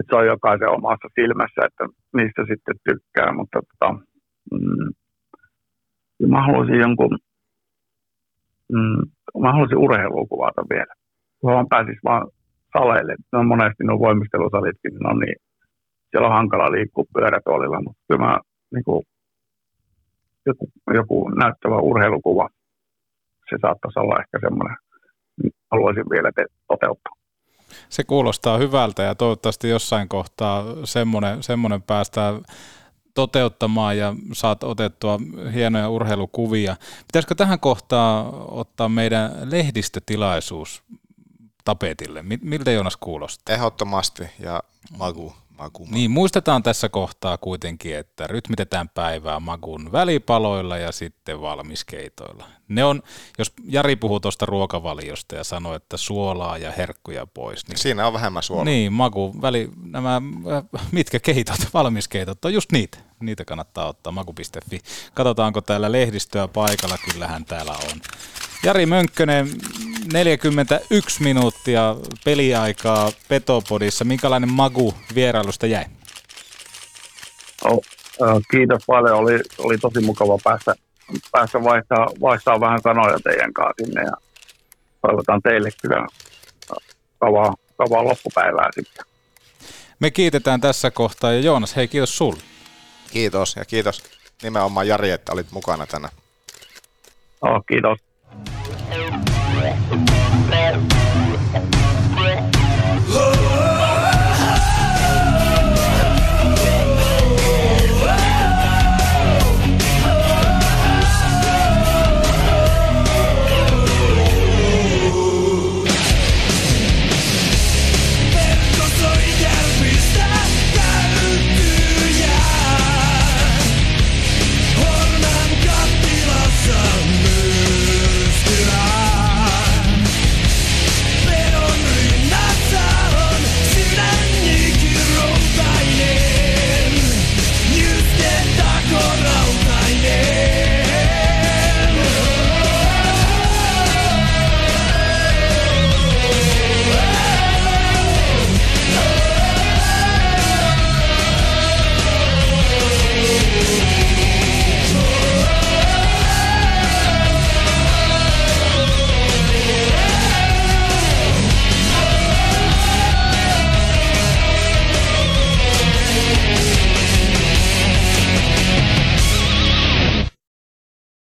Speaker 12: että se on jokaisen omassa silmässä, että mistä sitten tykkää, mutta tota, mm, mä haluaisin jonkun, mm, mä haluaisin urheilua kuvata vielä. Vaan pääsis vaan saleille, ne on monesti nuo voimistelusalitkin, on niin, siellä on hankala liikkua pyörätuolilla, mutta kyllä mä niin kuin, joku, joku näyttävä urheilukuva, se saattaisi olla ehkä semmoinen, haluaisin vielä te- toteuttaa.
Speaker 5: Se kuulostaa hyvältä ja toivottavasti jossain kohtaa semmoinen, semmoinen päästään toteuttamaan ja saat otettua hienoja urheilukuvia. Pitäisikö tähän kohtaan ottaa meidän lehdistötilaisuus tapetille? Miltä Joonas kuulostaa?
Speaker 6: Ehdottomasti ja Magu. Maku.
Speaker 5: Niin, muistetaan tässä kohtaa kuitenkin, että rytmitetään päivää magun välipaloilla ja sitten valmiskeitoilla. Ne on, jos Jari puhuu tuosta ruokavaliosta ja sanoo, että suolaa ja herkkuja pois. Niin,
Speaker 6: Siinä on vähemmän suolaa.
Speaker 5: Niin, maku, väli, nämä, äh, mitkä keitot, valmiskeitot, on just niitä. Niitä kannattaa ottaa, maku.fi. Katsotaanko täällä lehdistöä paikalla, kyllähän täällä on. Jari Mönkkönen, 41 minuuttia peliaikaa Petopodissa. Minkälainen magu vierailusta jäi?
Speaker 12: Oh, äh, kiitos paljon. Oli, oli tosi mukava päästä, päästä vaihtaa, vaihtaa vähän sanoja teidän kanssa sinne. Ja toivotan teille kyllä kavaa, kavaa loppupäivää sitten.
Speaker 5: Me kiitetään tässä kohtaa ja Joonas, hei kiitos sulle.
Speaker 6: Kiitos ja kiitos nimenomaan Jari, että olit mukana tänään.
Speaker 12: Oh, kiitos.
Speaker 11: Oh,